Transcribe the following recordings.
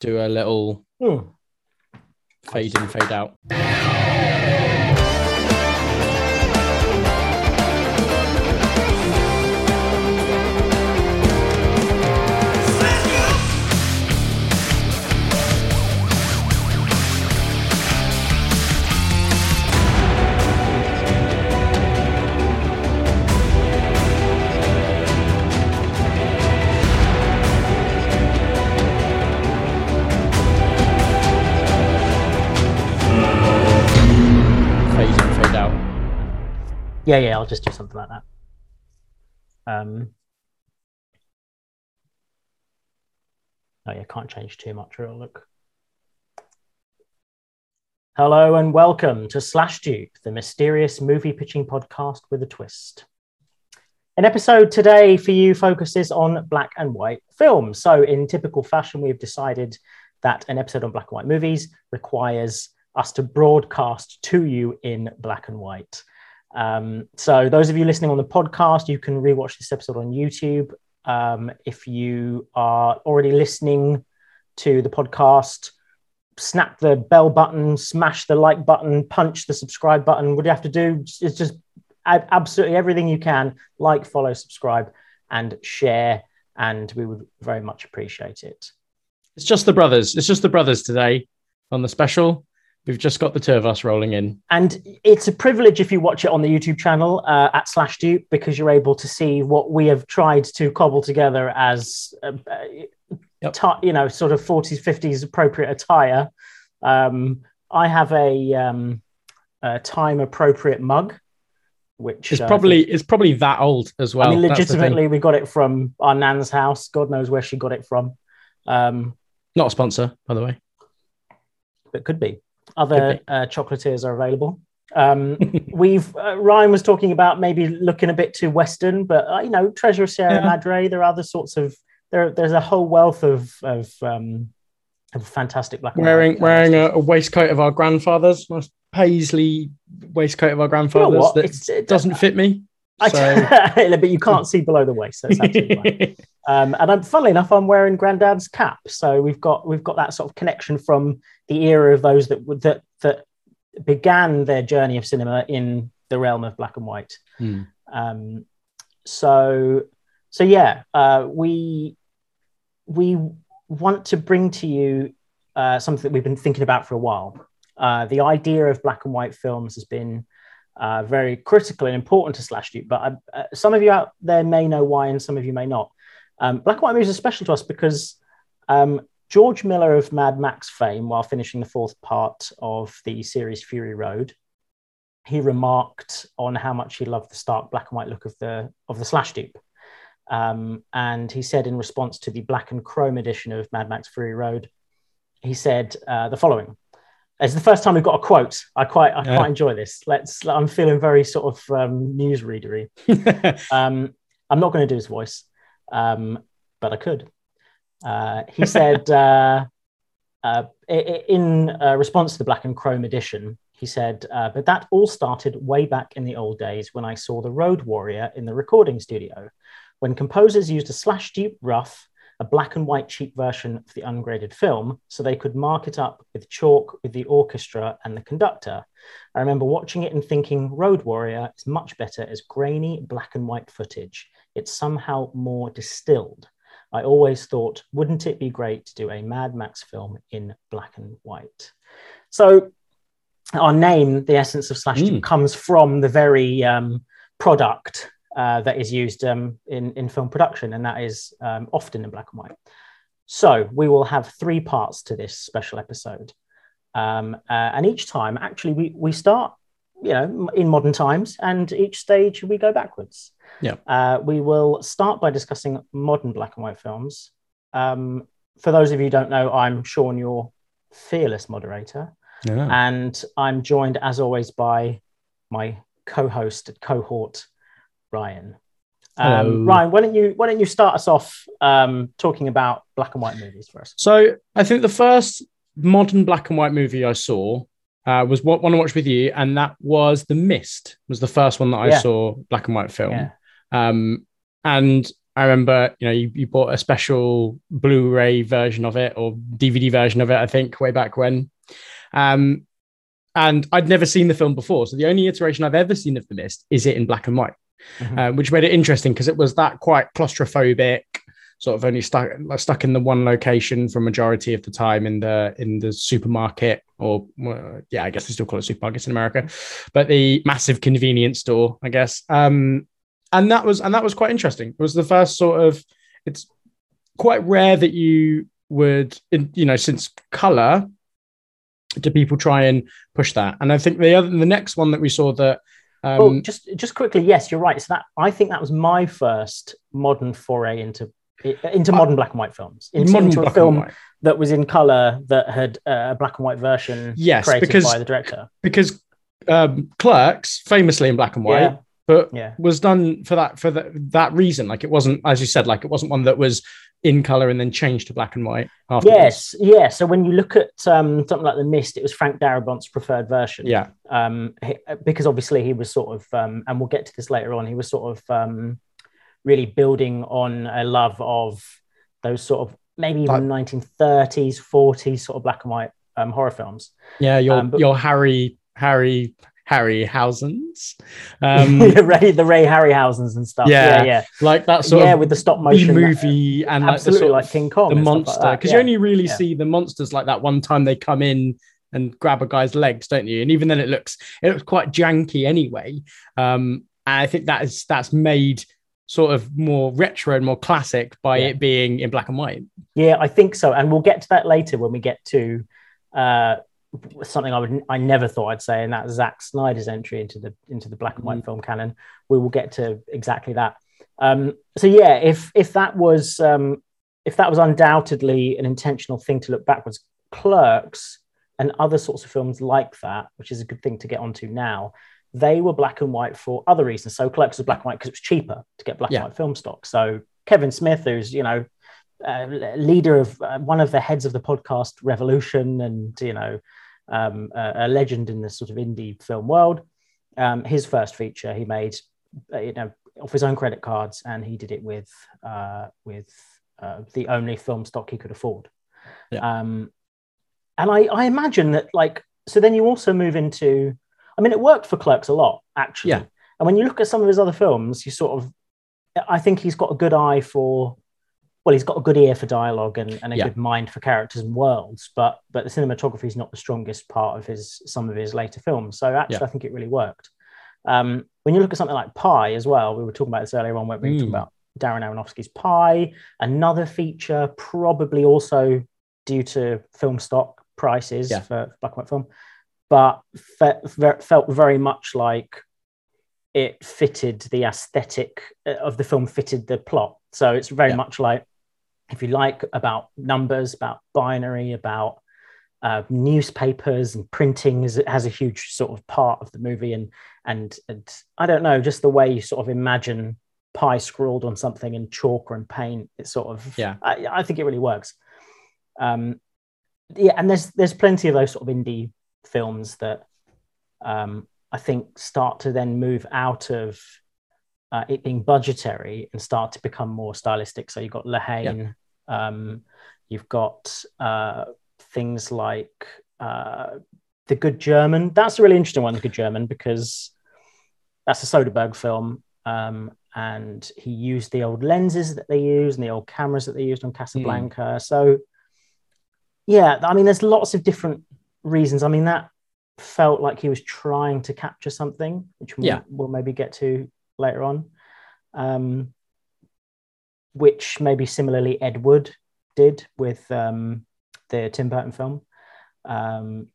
do a little Hmm. fade in, fade out. Yeah, yeah, I'll just do something like that. Um, oh yeah, can't change too much or look. Hello and welcome to Slash Dupe, the mysterious movie pitching podcast with a twist. An episode today for you focuses on black and white films. So, in typical fashion, we've decided that an episode on black and white movies requires us to broadcast to you in black and white. Um, so, those of you listening on the podcast, you can rewatch this episode on YouTube. Um, if you are already listening to the podcast, snap the bell button, smash the like button, punch the subscribe button. What do you have to do is just absolutely everything you can like, follow, subscribe, and share. And we would very much appreciate it. It's just the brothers. It's just the brothers today on the special. We've just got the two of us rolling in. And it's a privilege if you watch it on the YouTube channel uh, at Slash Dupe because you're able to see what we have tried to cobble together as, uh, Yep. ti- you know, sort of 40s, 50s appropriate attire. Um, I have a, um, a time appropriate mug, which is uh, probably it's probably that old as well. I mean, That's the thing. legitimately, we got it from our nan's house. God knows where she got it from. Um, not a sponsor, by the way. but could be. Other Uh, chocolatiers are available. Um, we've uh, Ryan was talking about maybe looking a bit too Western, but uh, you know, Treasure of Sierra Yeah. Madre. There are other sorts of there. There's a whole wealth of of um, of fantastic black wearing wearing a, a waistcoat of our grandfathers, a paisley waistcoat of our You know grandfathers that it doesn't fit me. I, So but you can't see below the waist, so it's absolutely fine. Um, and I'm funnily enough, I'm wearing Grandad's cap, so we've got we've got that sort of connection from the era of those that that that began their journey of cinema in the realm of black and white. Hmm. Um, so so yeah, uh, we we want to bring to you uh, something that we've been thinking about for a while. Uh, the idea of black and white films has been uh, very critical and important to Slash but uh, uh, some of you out there may know why, and some of you may not. Um, black and white movies are special to us because um, George Miller of Mad Max fame, while finishing the fourth part of the series Fury Road, he remarked on how much he loved the stark black and white look of the of the Slash Dupe. Um, and he said in response to the black and chrome edition of Mad Max Fury Road, he said uh, the following. It's the first time we've got a quote. I quite, I Yeah. quite enjoy this. Let's. I'm feeling very sort of um, newsreadery. Um, I'm not going to do his voice, um, but I could. Uh, he said uh, uh, in uh, response to the Black and Chrome edition, he said, uh, but that all started way back in the old days when I saw the Road Warrior in the recording studio, when composers used a slash dupe rough, a black and white cheap version of the ungraded film, so they could mark it up with chalk with the orchestra and the conductor. I remember watching it and thinking, Road Warrior is much better as grainy black and white footage. It's somehow more distilled. I always thought, wouldn't it be great to do a Mad Max film in black and white? So, our name, the essence of Slash Mm. comes from the very um, product uh, that is used um, in, in film production, and that is um, often in black and white. So, we will have three parts to this special episode. Um, uh, and each time, actually, we, we start, you know, in modern times, and each stage we go backwards. Yeah. Uh, we will start by discussing modern black and white films. Um, for those of you who don't know, I'm Sean, your fearless moderator, Yeah. and I'm joined, as always, by my co-host, cohort, Ryan. Um, Ryan, why don't you why don't you start us off um, talking about black and white movies first? So I think the first modern black and white movie I saw uh, was what one to watch with you, and that was The Mist. Was the first one that I Yeah. saw black and white film. Yeah. Um, and I remember, you know, you, you bought a special Blu-ray version of it or DVD version of it, I think, way back when. Um, and I'd never seen the film before, so the only iteration I've ever seen of the mist is it in black and white, mm-hmm. uh, which made it interesting because it was that quite claustrophobic, sort of only stuck stuck in the one location for majority of the time in the in the supermarket or well, yeah, I guess they still call it supermarkets in America, but the massive convenience store, I guess. Um, and that was and that was quite interesting. It was the first sort of it's quite rare that you would you know since color do people try and push that and i think the other the next one that we saw that um, well, just just quickly yes you're right so that i think that was my first modern foray into into modern black and white films into, modern into a film that was in color that had a black and white version yes created because, by the director because um, clerks famously in black and white yeah but yeah. was done for that for the, that reason. Like it wasn't, as you said, like it wasn't one that was in color and then changed to black and white. Afterwards. Yes, yeah. So when you look at um, something like The Mist, it was Frank Darabont's preferred version. Yeah. Um, he, because obviously he was sort of, um, and we'll get to this later on. He was sort of um, really building on a love of those sort of maybe even like, 1930s, 40s sort of black and white um, horror films. Yeah, your um, but, your Harry Harry Harryhausens. Um, Ray, the Ray Harryhausens and stuff. Yeah, yeah, yeah. like that sort yeah, of with the stop motion movie and like the sort like King Kong, the monster. Because like yeah. you only really yeah. see the monsters like that one time they come in and grab a guy's legs, don't you? And even then, it looks it looks quite janky anyway. Um, and I think that is that's made sort of more retro and more classic by yeah. it being in black and white. Yeah, I think so, and we'll get to that later when we get to uh, something I would I never thought I'd say, and that's Zack Snyder's entry into the into the black and white mm. film canon. We will get to exactly that. Um, so yeah, if if that was um, if that was undoubtedly an intentional thing to look backwards, Clerks and other sorts of films like that, which is a good thing to get onto now, they were black and white for other reasons. So Clerks was black and white because it was cheaper to get black yeah. and white film stock. So Kevin Smith, who's you know uh, leader of uh, one of the heads of the podcast revolution and you know um, a, a, legend in the sort of indie film world. Um, his first feature he made, uh, you know, off his own credit cards, and he did it with uh, with uh, the only film stock he could afford. Yeah. Um, and I, I imagine that, like, so then you also move into. I mean, it worked for Clerks a lot, actually. Yeah. And when you look at some of his other films, you sort of, I think he's got a good eye for well, he's got a good ear for dialogue and, and a yeah. good mind for characters and worlds, but but the cinematography is not the strongest part of his some of his later films. So actually, yeah. I think it really worked. Um, when you look at something like Pi as well, we were talking about this earlier on when we were mm. talking about Darren Aronofsky's Pi, another feature, probably also due to film stock prices yeah. for black and white film, but fe- felt very much like it fitted the aesthetic of the film, fitted the plot. So it's very yeah. much like if you like, about numbers, about binary, about uh, newspapers and printing is, has a huge sort of part of the movie. And, and, and I don't know, just the way you sort of imagine pi scrawled on something in chalk or in paint, it's sort of, yeah, I, I think it really works. Um, yeah, and there's, there's plenty of those sort of indie films that um, I think start to then move out of uh, it being budgetary and start to become more stylistic. So you've got La Haine, yeah. um, you've got uh, things like uh, The Good German. That's a really interesting one, The Good German, because that's a Soderbergh film. Um, and he used the old lenses that they used and the old cameras that they used on Casablanca. Mm. So, yeah, I mean, there's lots of different reasons. I mean, that felt like he was trying to capture something, which yeah. we'll, we'll maybe get to later on, um, which maybe similarly Ed Wood did with um, the Tim Burton film, um,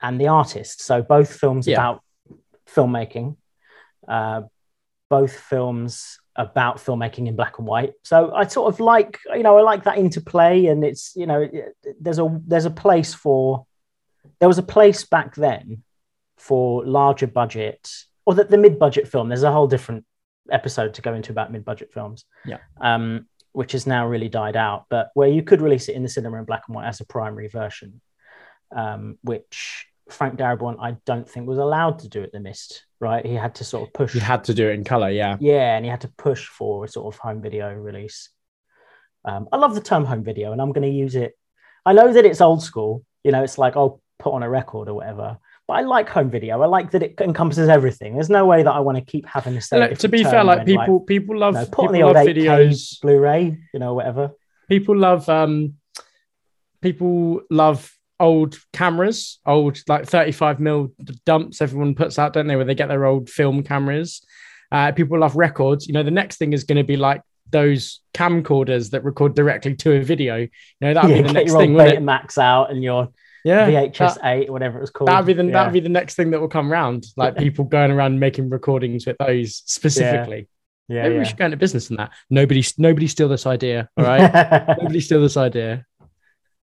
and The Artist. So both films yeah. about filmmaking, uh, both films about filmmaking in black and white. So I sort of like, you know, I like that interplay, and it's, you know, there's a there's a place for there was a place back then for larger budget or the, the mid-budget film. There's a whole different episode to go into about mid-budget films. Yeah. Um, which has now really died out, but where you could release it in the cinema in black and white as a primary version, um, which Frank Darabont, I don't think was allowed to do at The Mist, right? He had to sort of push. He had to do it in color, yeah. Yeah, and he had to push for a sort of home video release. Um, I love the term home video, and I'm going to use it. I know that it's old school. You know, it's like I'll put on a record or whatever. But I like home video. I like that it encompasses everything. There's no way that I want to keep having to say. Like, to be fair, like people, like, people love you know, put on the old videos, Blu-ray, you know, whatever. People love, um, people love old cameras, old like 35 mil dumps. Everyone puts out, don't they, where they get their old film cameras. Uh, people love records. You know, the next thing is going to be like those camcorders that record directly to a video. You know, that'd yeah, be the next thing. Betamax out and your yeah, VHS that, eight, whatever it was called. That'd be the yeah. that'd be the next thing that will come around. Like people going around making recordings with those specifically. Yeah, yeah maybe yeah. we should go into business in that. Nobody, nobody steal this idea. All right, nobody steal this idea.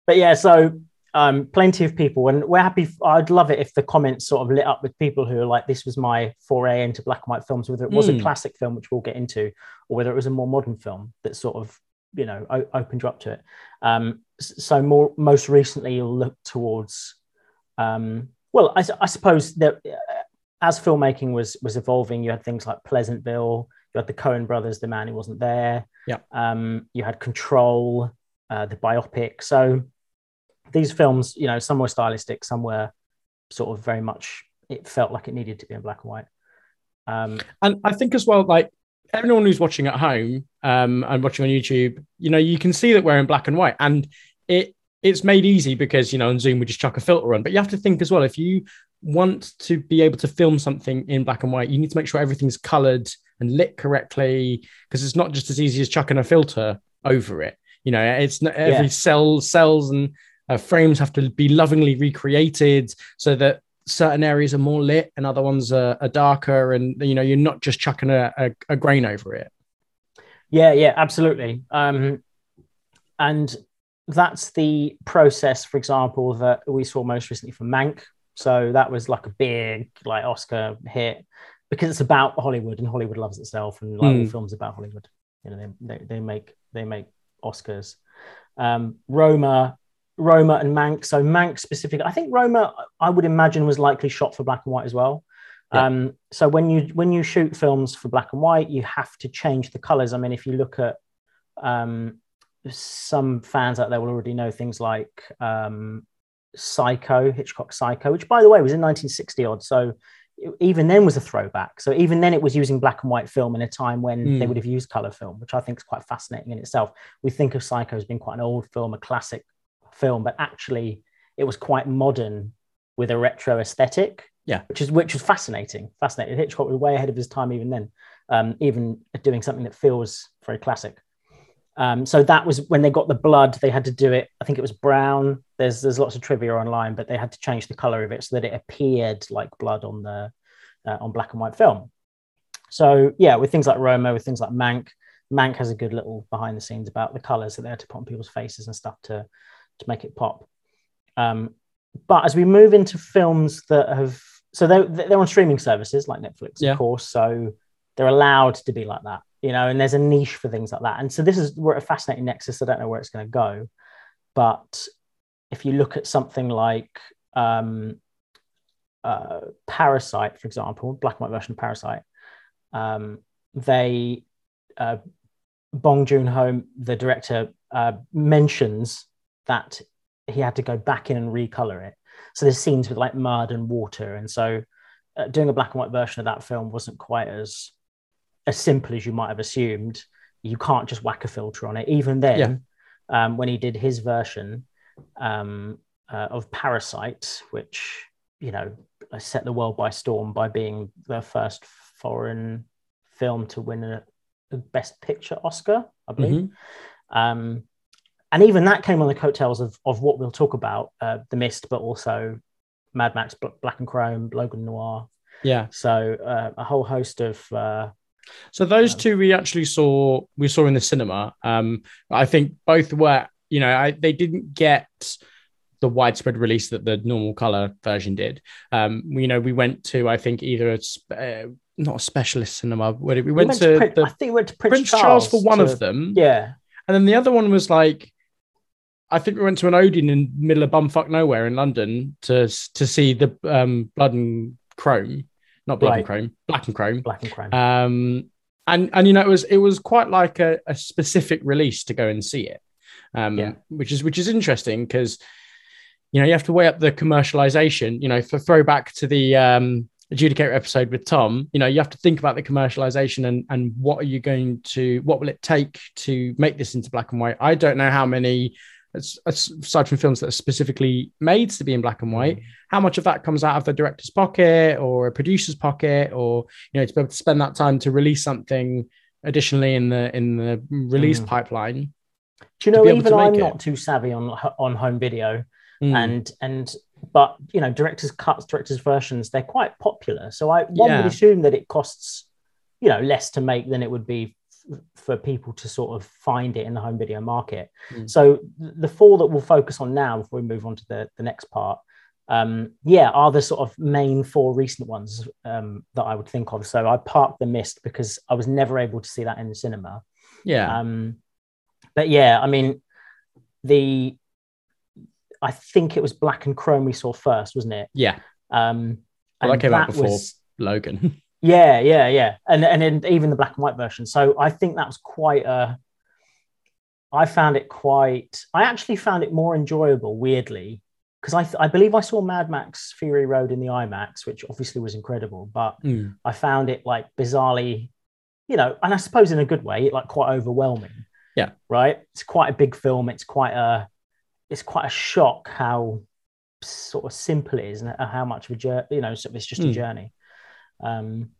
But yeah, so um, plenty of people, and we're happy. I'd love it if the comments sort of lit up with people who are like, "This was my foray into black and white films," whether it was mm. a hmm. classic film, which we'll get into, or whether it was a more modern film that sort of, you know, o- opened you up to it. Um, so more most recently, you'll look towards. Um, well, I, I suppose that uh, as filmmaking was was evolving, you had things like Pleasantville. You had the Coen Brothers, The Man Who Wasn't There. Yeah. Um, you had Control, uh, the biopic. So these films, you know, some were stylistic, some were sort of very much. It felt like it needed to be in black and white. Um, and I think as well, like everyone who's watching at home um, and watching on YouTube, you know, you can see that we're in black and white, and it it's made easy because you know on Zoom we just chuck a filter on. But you have to think as well if you want to be able to film something in black and white, you need to make sure everything's coloured and lit correctly because it's not just as easy as chucking a filter over it. You know, it's not every yeah. cell cells and uh, frames have to be lovingly recreated so that certain areas are more lit and other ones are, are darker, and you know you're not just chucking a, a, a grain over it. Yeah, yeah, absolutely. Um, and that's the process, for example, that we saw most recently for Mank. So that was like a big like Oscar hit because it's about Hollywood and Hollywood loves itself and like mm. all films about Hollywood. You know, they, they, they make they make Oscars. Um, Roma, Roma and Mank. So Mank specifically, I think Roma, I would imagine was likely shot for black and white as well. Yeah. Um, so when you when you shoot films for black and white, you have to change the colors. I mean, if you look at um, some fans out there will already know things like um, Psycho, Hitchcock Psycho, which by the way was in 1960 odd. So even then was a throwback. So even then it was using black and white film in a time when mm. they would have used color film, which I think is quite fascinating in itself. We think of Psycho as being quite an old film, a classic film, but actually it was quite modern with a retro aesthetic. Yeah, which is which was fascinating. Fascinating. Hitchcock was way ahead of his time even then, um, even doing something that feels very classic. Um, so that was when they got the blood. They had to do it. I think it was brown. There's there's lots of trivia online, but they had to change the color of it so that it appeared like blood on the uh, on black and white film. So yeah, with things like Roma, with things like Mank, Mank has a good little behind the scenes about the colors that they had to put on people's faces and stuff to to make it pop. Um, but as we move into films that have so they're, they're on streaming services like Netflix, yeah. of course. So they're allowed to be like that you know, and there's a niche for things like that. And so this is we're a fascinating nexus. I don't know where it's going to go, but if you look at something like um, uh, Parasite, for example, black and white version of Parasite, um, they uh, Bong Joon Ho, the director, uh, mentions that he had to go back in and recolor it. So there's scenes with like mud and water, and so uh, doing a black and white version of that film wasn't quite as as simple as you might have assumed. You can't just whack a filter on it. Even then, yeah. um, when he did his version um, uh, of Parasite, which you know set the world by storm by being the first foreign film to win a, a Best Picture Oscar, I believe. Mm-hmm. Um, and even that came on the coattails of, of what we'll talk about, uh, The Mist, but also Mad Max, Black and Chrome, Logan Noir. Yeah. So uh, a whole host of uh, so those two we actually saw we saw in the cinema. Um, I think both were you know I, they didn't get the widespread release that the normal color version did. Um, you know we went to I think either a uh, not a specialist cinema. We went, we went to, to the, I think we went to Prince, Prince Charles, Charles, for one to, of them. Yeah, and then the other one was like I think we went to an Odeon in middle of bumfuck nowhere in London to to see the um, Blood and Chrome, not black right. and Chrome, Black and Chrome, Black and Chrome. Um, and and you know it was it was quite like a, a specific release to go and see it, um, yeah. which is which is interesting because you know you have to weigh up the commercialization. You know, for throwback to the um, adjudicator episode with Tom, you know, you have to think about the commercialization and and what are you going to what will it take to make this into black and white. I don't know how many aside from films that are specifically made to be in black and white, mm. how much of that comes out of the director's pocket or a producer's pocket, or you know, to be able to spend that time to release something additionally in the in the release mm. pipeline. Do you know, even I'm it. not too savvy on on home video, mm. and and but you know, directors' cuts, directors' versions, they're quite popular. So I one yeah. would assume that it costs, you know, less to make than it would be for people to sort of find it in the home video market. Mm. So the four that we'll focus on now before we move on to the, the next part, um, yeah, are the sort of main four recent ones um, that I would think of. So I parked the mist because I was never able to see that in the cinema. Yeah. Um, but yeah, I mean, the I think it was Black and Chrome we saw first, wasn't it? Yeah. Um, well, that came out before was, Logan. Yeah, yeah, yeah, and and then even the black and white version. So I think that was quite a. I found it quite. I actually found it more enjoyable, weirdly, because I th- I believe I saw Mad Max Fury Road in the IMAX, which obviously was incredible, but mm. I found it like bizarrely, you know, and I suppose in a good way, like quite overwhelming. Yeah. Right. It's quite a big film. It's quite a. It's quite a shock how sort of simple it is and how much of a journey, you know, it's just mm. a hmm. journey. Um,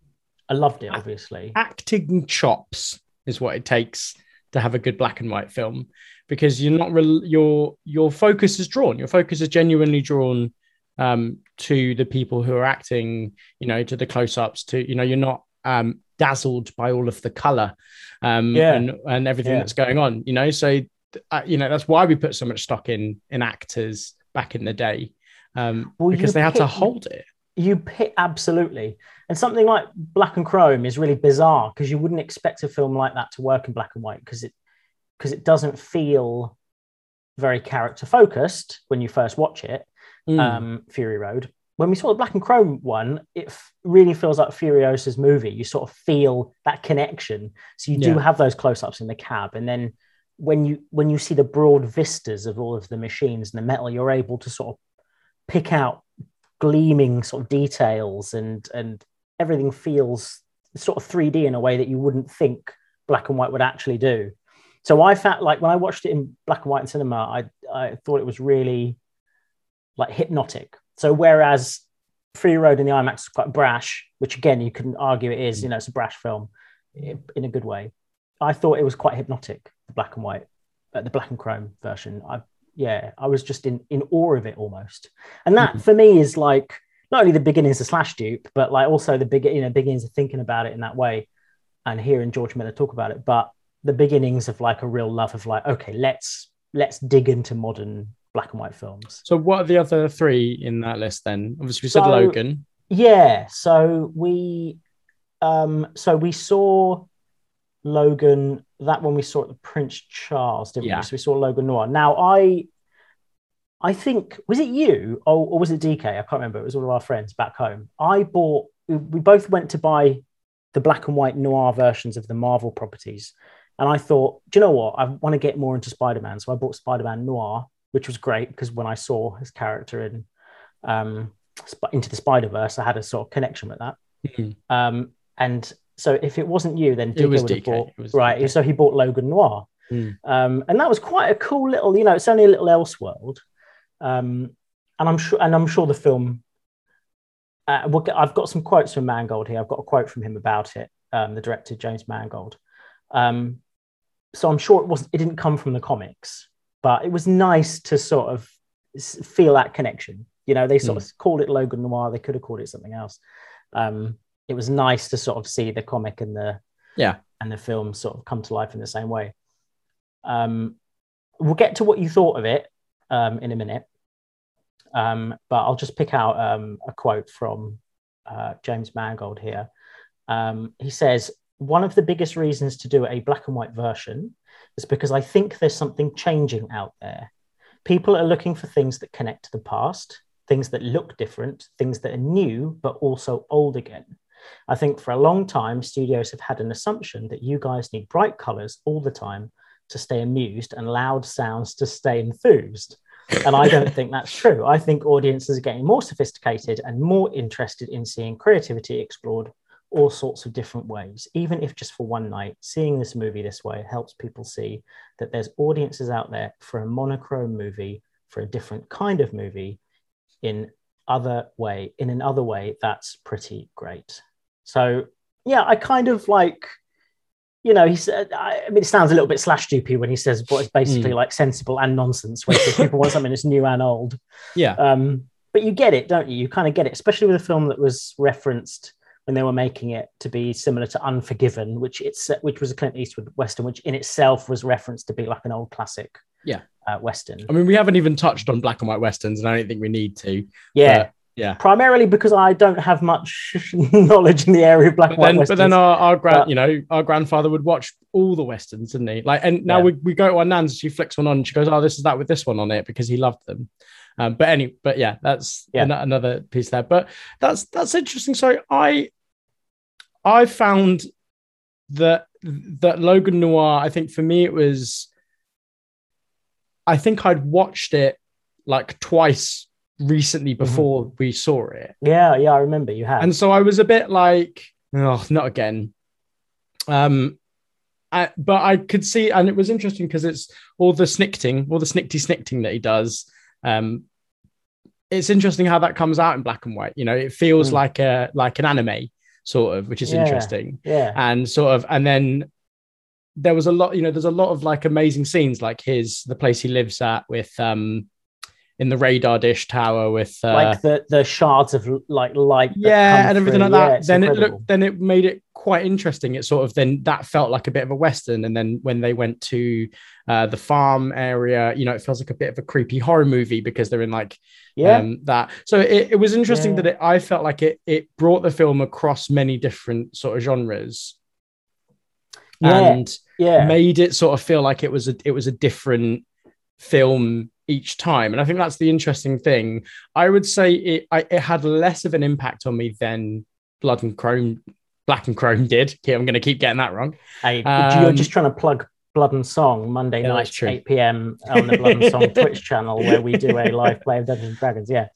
I loved it, obviously. Acting chops is what it takes to have a good black and white film because you're not re- your your focus is drawn. Your focus is genuinely drawn um, to the people who are acting. You know, to the close ups. To you know, you're not um, dazzled by all of the color um, yeah. and and everything yeah. that's going on. You know, so uh, you know that's why we put so much stock in in actors back in the day um, well, because they had to hold it you pick absolutely. And something like black and chrome is really bizarre because you wouldn't expect a film like that to work in black and white because it because it doesn't feel very character focused when you first watch it mm. um, fury road. When we saw the black and chrome one it f- really feels like furiosa's movie. You sort of feel that connection. So you do have those close-ups in the cab and then when you when you see the broad vistas of all of the machines and the metal you're able to sort of pick out gleaming sort of details and and everything feels sort of 3D in a way that you wouldn't think black and white would actually do. So I felt like when I watched it in black and white in cinema, I I thought it was really like hypnotic. So whereas Fury Road in the IMAX is quite brash, which again you can argue it is, you know, it's a brash film in a good way. I thought it was quite hypnotic, the black and white, uh, the black and chrome version. I yeah, I was just in in awe of it almost. And that mm-hmm. for me is like not only the beginnings of Slash Dupe, but like also the big you know beginnings of thinking about it in that way, and hearing George Miller talk about it. But the beginnings of like a real love of like okay, let's let's dig into modern black and white films. So what are the other three in that list then? Obviously, we said so, Logan. Yeah, so we um so we saw Logan that one we saw at the Prince Charles, didn't yeah. we? So we saw Logan Noir. Now I I think was it you or, or, was it DK? I can't remember. It was one of our friends back home. I bought. We, we both went to buy the black and white noir versions of the Marvel properties, and I thought, do you know what? I want to get more into Spider Man, so I bought Spider Man Noir, which was great because when I saw his character in um, Into the Spider Verse, I had a sort of connection with that. Mm-hmm. Um, and so if it wasn't you, then it was would DK. Bought, right. DK. So he bought Logan Noir. Mm. Um, and that was quite a cool little, you know, it's only a little Elseworld. Um, and I'm sure, and I'm sure the film. Uh, we'll get, I've got some quotes from Mangold here. I've got a quote from him about it. Um, the director James Mangold. Um, so I'm sure it wasn't. It didn't come from the comics, but it was nice to sort of feel that connection. You know, they sort mm. of called it Logan Noir. They could have called it something else. Um, it was nice to sort of see the comic and the yeah and the film sort of come to life in the same way. Um, we'll get to what you thought of it um, in a minute. Um, but I'll just pick out um, a quote from uh, James Mangold here. Um, he says, One of the biggest reasons to do a black and white version is because I think there's something changing out there. People are looking for things that connect to the past, things that look different, things that are new, but also old again. I think for a long time, studios have had an assumption that you guys need bright colors all the time to stay amused and loud sounds to stay enthused. And I don't think that's true. I think audiences are getting more sophisticated and more interested in seeing creativity explored all sorts of different ways. Even if just for one night, seeing this movie this way helps people see that there's audiences out there for a monochrome movie, for a different kind of movie in other way, in another way that's pretty great. So yeah, I kind of like you know, he said, I mean, it sounds a little bit slash stupid when he says what is basically mm. like sensible and nonsense, where people want something that's new and old. Yeah. Um, but you get it, don't you? You kind of get it, especially with a film that was referenced when they were making it to be similar to Unforgiven, which it's which was a Clint Eastwood western, which in itself was referenced to be like an old classic. Yeah. Uh, western. I mean, we haven't even touched on black and white westerns, and I don't think we need to. Yeah. Yeah. Primarily because I don't have much knowledge in the area of black but and white then, westerns. But then our, our grand, you know, our grandfather would watch all the westerns, didn't he? Like, and now yeah. we, we go to our nan's, she flicks one on, and she goes, "Oh, this is that with this one on it," because he loved them. Um, but any, but yeah, that's yeah. An- another piece there. But that's that's interesting. So I, I found that that Logan Noir. I think for me it was. I think I'd watched it like twice recently mm-hmm. before mm-hmm. we saw it. Yeah, yeah, I remember you had. And so I was a bit like, oh, not again. Um, I, but I could see, and it was interesting because it's all the snicting, all the snickty snicting that he does. Um, it's interesting how that comes out in black and white. You know, it feels mm. like a like an anime sort of, which is yeah, interesting. Yeah, and sort of, and then there was a lot. You know, there's a lot of like amazing scenes, like his the place he lives at with um in the radar dish tower with uh, like the the shards of like light yeah and everything through. like that yeah, then incredible. it looked then it made it quite interesting it sort of then that felt like a bit of a western and then when they went to uh, the farm area you know it feels like a bit of a creepy horror movie because they're in like yeah um, that so it, it was interesting yeah. that it, i felt like it it brought the film across many different sort of genres yeah. and yeah made it sort of feel like it was a it was a different film each time. And I think that's the interesting thing. I would say it, I, it had less of an impact on me than Blood and Chrome, Black and Chrome did. Okay, I'm going to keep getting that wrong. Hey, um, you're just trying to plug Blood and Song Monday yeah, night, 8 p.m. on the Blood and Song Twitch channel, where we do a live play of Dungeons and Dragons. Yeah.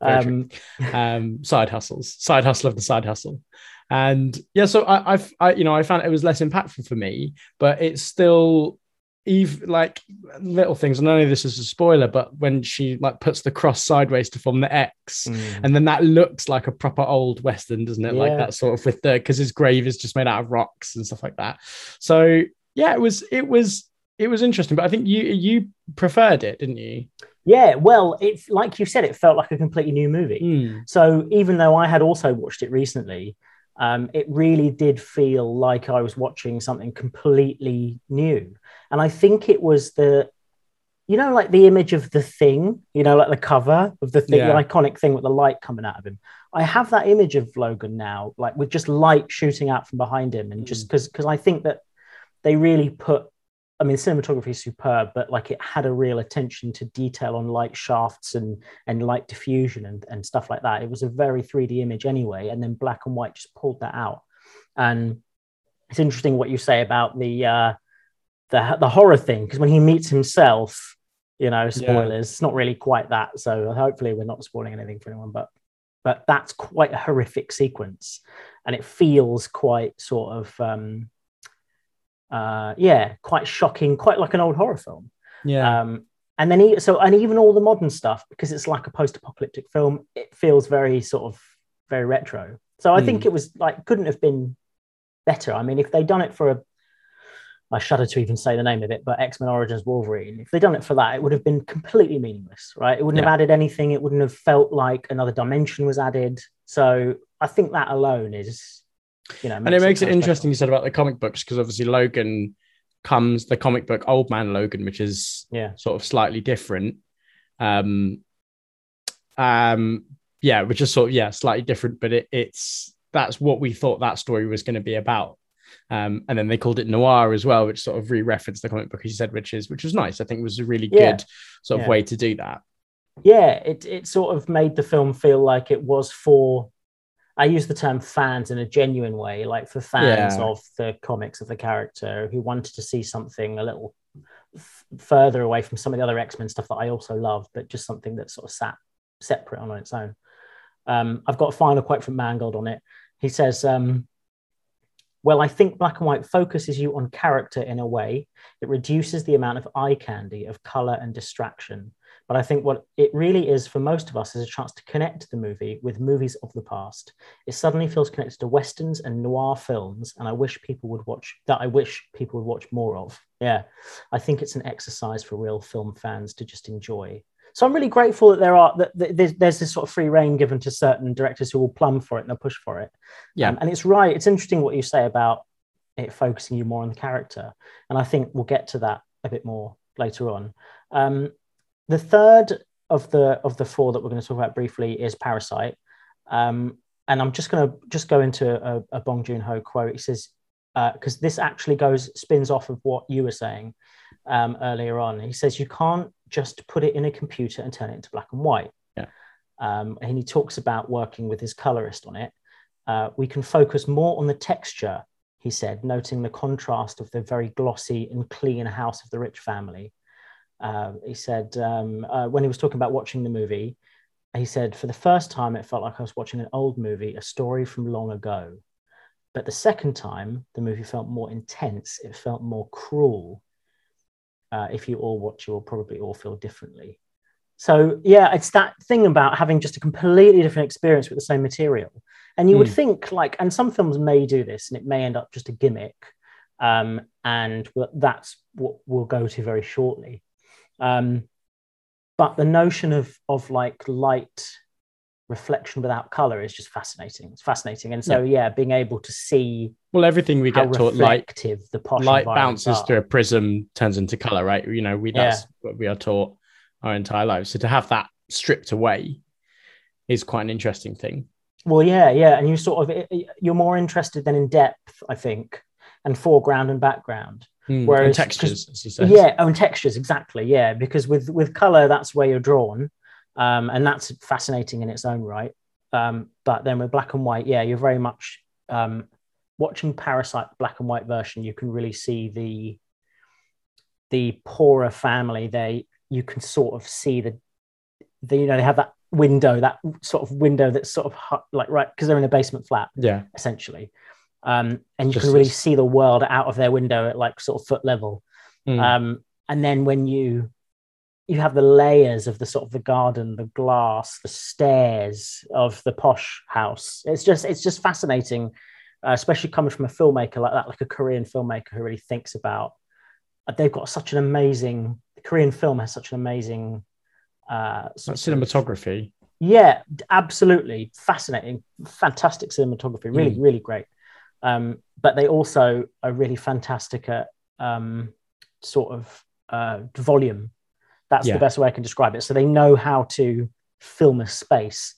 Um, um, side hustles, side hustle of the side hustle. And yeah, so I, I've, I, you know, I found it was less impactful for me, but it's still Eve, like little things, and only this is a spoiler, but when she like puts the cross sideways to form the X, mm. and then that looks like a proper old western, doesn't it? Yeah. Like that sort of with the because his grave is just made out of rocks and stuff like that. So yeah, it was it was it was interesting, but I think you you preferred it, didn't you? Yeah, well, it's like you said, it felt like a completely new movie. Mm. So even though I had also watched it recently, um, it really did feel like I was watching something completely new. And I think it was the, you know, like the image of the thing, you know, like the cover of the thing, yeah. the iconic thing with the light coming out of him. I have that image of Logan now, like with just light shooting out from behind him. And just because, mm. because I think that they really put I mean, cinematography is superb, but like it had a real attention to detail on light shafts and and light diffusion and, and stuff like that. It was a very 3D image anyway, and then black and white just pulled that out. And it's interesting what you say about the uh, the the horror thing because when he meets himself, you know, spoilers. Yeah. It's not really quite that. So hopefully, we're not spoiling anything for anyone, but but that's quite a horrific sequence, and it feels quite sort of. Um, uh, yeah, quite shocking, quite like an old horror film. Yeah. Um, and then he, so and even all the modern stuff because it's like a post-apocalyptic film, it feels very sort of very retro. So I mm. think it was like couldn't have been better. I mean, if they'd done it for a I shudder to even say the name of it, but X Men Origins Wolverine. If they'd done it for that, it would have been completely meaningless, right? It wouldn't yeah. have added anything. It wouldn't have felt like another dimension was added. So I think that alone is you know, and it makes it, interesting. You said about the comic books because obviously Logan comes the comic book Old Man Logan, which is yeah sort of slightly different. Um, um, yeah, which is sort of yeah slightly different, but it, it's that's what we thought that story was going to be about. Um, and then they called it noir as well, which sort of re-referenced the comic book, as you said, which is which was nice. I think it was a really Yeah. good sort of Yeah. way to do that. yeah, it it sort of made the film feel like it was for. I use the term fans in a genuine way, like for fans Yeah. of the comics of the character who wanted to see something a little f- further away from some of the other X Men stuff that I also love, but just something that sort of sat separate on its own. Um, I've got a final quote from Mangold on it. He says, um, Well, I think black and white focuses you on character in a way. It reduces the amount of eye candy, of color and distraction. But I think what it really is for most of us is a chance to connect the movie with movies of the past. It suddenly feels connected to westerns and noir films, and I wish people would watch that. I wish people would watch more of. Yeah, I think it's an exercise for real film fans to just enjoy. So I'm really grateful that there are that there's this sort of free reign given to certain directors who will plumb for it and they'll push for it. Yeah. Um, and it's right. It's interesting what you say about it focusing you more on the character, and I think we'll get to that a bit more later on. Um, the third of the of the four that we're going to talk about briefly is Parasite, um, and I'm just going to just go into a, a Bong Joon Ho quote. He says because this actually goes spins off of what you were saying um, earlier on. He says you can't just put it in a computer and turn it into black and white. Yeah. Um, and he talks about working with his colorist on it. Uh, we can focus more on the texture, he said, noting the contrast of the very glossy and clean house of the rich family. Uh, he said um, uh, when he was talking about watching the movie, he said for the first time it felt like I was watching an old movie, a story from long ago. But the second time, the movie felt more intense. It felt more cruel. Uh, if you all watch, you will probably all feel differently. So yeah, it's that thing about having just a completely different experience with the same material. And you would Mm. think like, and some films may do this, and it may end up just a gimmick. Um, and that's what we'll go to very shortly. Um, but the notion of of like light reflection without color is just fascinating. It's fascinating, and so yeah, being able to see Well, everything we get taught, light the posh light bounces are. through a prism, turns into color, right? You know, we that's what we are taught our entire lives. So to have that stripped away is quite an interesting thing. Well, yeah, yeah, and you sort of you're more interested than in depth, I think, and foreground and background. Mm, and Whereas- textures, as you said. Yeah, oh, and textures exactly. Yeah, because with with color, that's where you're drawn, um, and that's fascinating in its own right. Um, but then with black and white, yeah, you're very much um, watching Parasite black and white version. You can really see the the poorer family. They you can sort of see the, the you know they have that window, that sort of window that's sort of hu- like right because they're in a basement flat Yeah. essentially. Um, and you Just can really see the world out of their window at like sort of foot level. Mm. Um, and then when you you have the layers of the sort of the garden, the glass, the stairs of the posh house. It's just it's just fascinating, uh, especially coming from a filmmaker like that, like a Korean filmmaker who really thinks about. uh, They've got such an amazing Korean film has such an amazing uh, sort of- cinematography. yeah, absolutely fascinating, fantastic cinematography, really, Mm. really great. Um, but they also are really fantastic at um, sort of uh, volume. That's Yeah. the best way I can describe it. So they know how to film a space.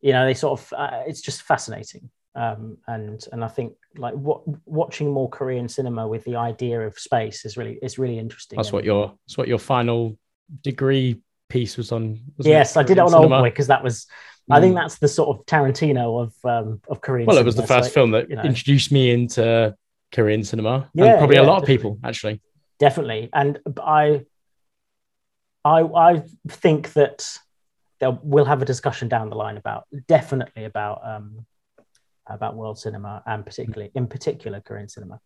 You know, they sort of uh, it's just fascinating. Um, and and I think like what, watching more Korean cinema with the idea of space is really is really interesting. That's what your that's what your final degree piece was on. Yes, I did it on Old? Boy because that was. I think Mm. that's the sort of Tarantino of um, of Korean. Well, it was the first film that you know. introduced me into Korean cinema, Yeah, and probably a yeah, lot of people actually. definitely and i i i think that there we'll have a discussion down the line about definitely about um about world cinema and particularly in particular korean cinema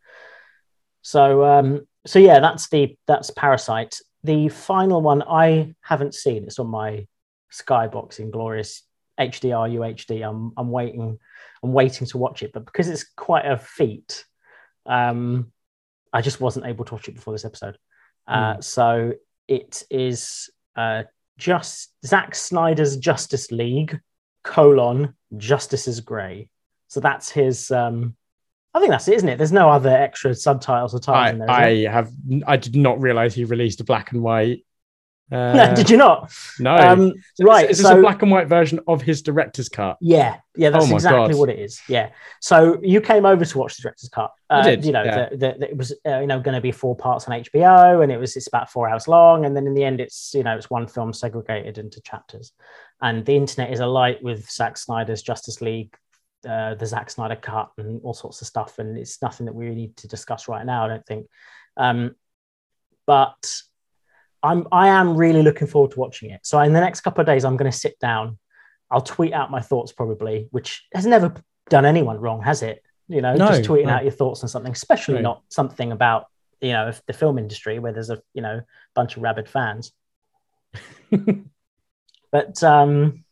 so um so yeah that's the that's parasite the final one i haven't seen it's on my skybox in glorious hdr uhd i'm i'm waiting i'm waiting to watch it but because it's quite a feat um I just wasn't able to watch it before this episode. Uh, So it is uh, just Zack Snyder's Justice League colon Justice is Grey. So that's his. Um, I think that's it, isn't it? There's no other extra subtitles or titles I, in there? I have I did not realize he released a black and white Uh, Did you not? No. Um, right. Is this so, a black and white version of his director's cut? Yeah, yeah, that's Oh exactly God. what it is. Yeah. So you came over to watch the director's cut. I Uh, did, You know, yeah. the, the, the- it was uh, you know going to be four parts on HBO, and it was it's about four hours long, and then in the end, it's you know it's one film segregated into chapters, and the internet is alight with Zack Snyder's Justice League. Uh, the Zack Snyder cut and all sorts of stuff, and it's nothing that we need to discuss right now. I don't think, um, but I'm I am really looking forward to watching it. So in the next couple of days, I'm going to sit down. I'll tweet out my thoughts probably, which has never done anyone wrong, has it? You know, No, just tweeting no. out your thoughts on something, especially No. not something about you know the film industry where there's a you know bunch of rabid fans. but um,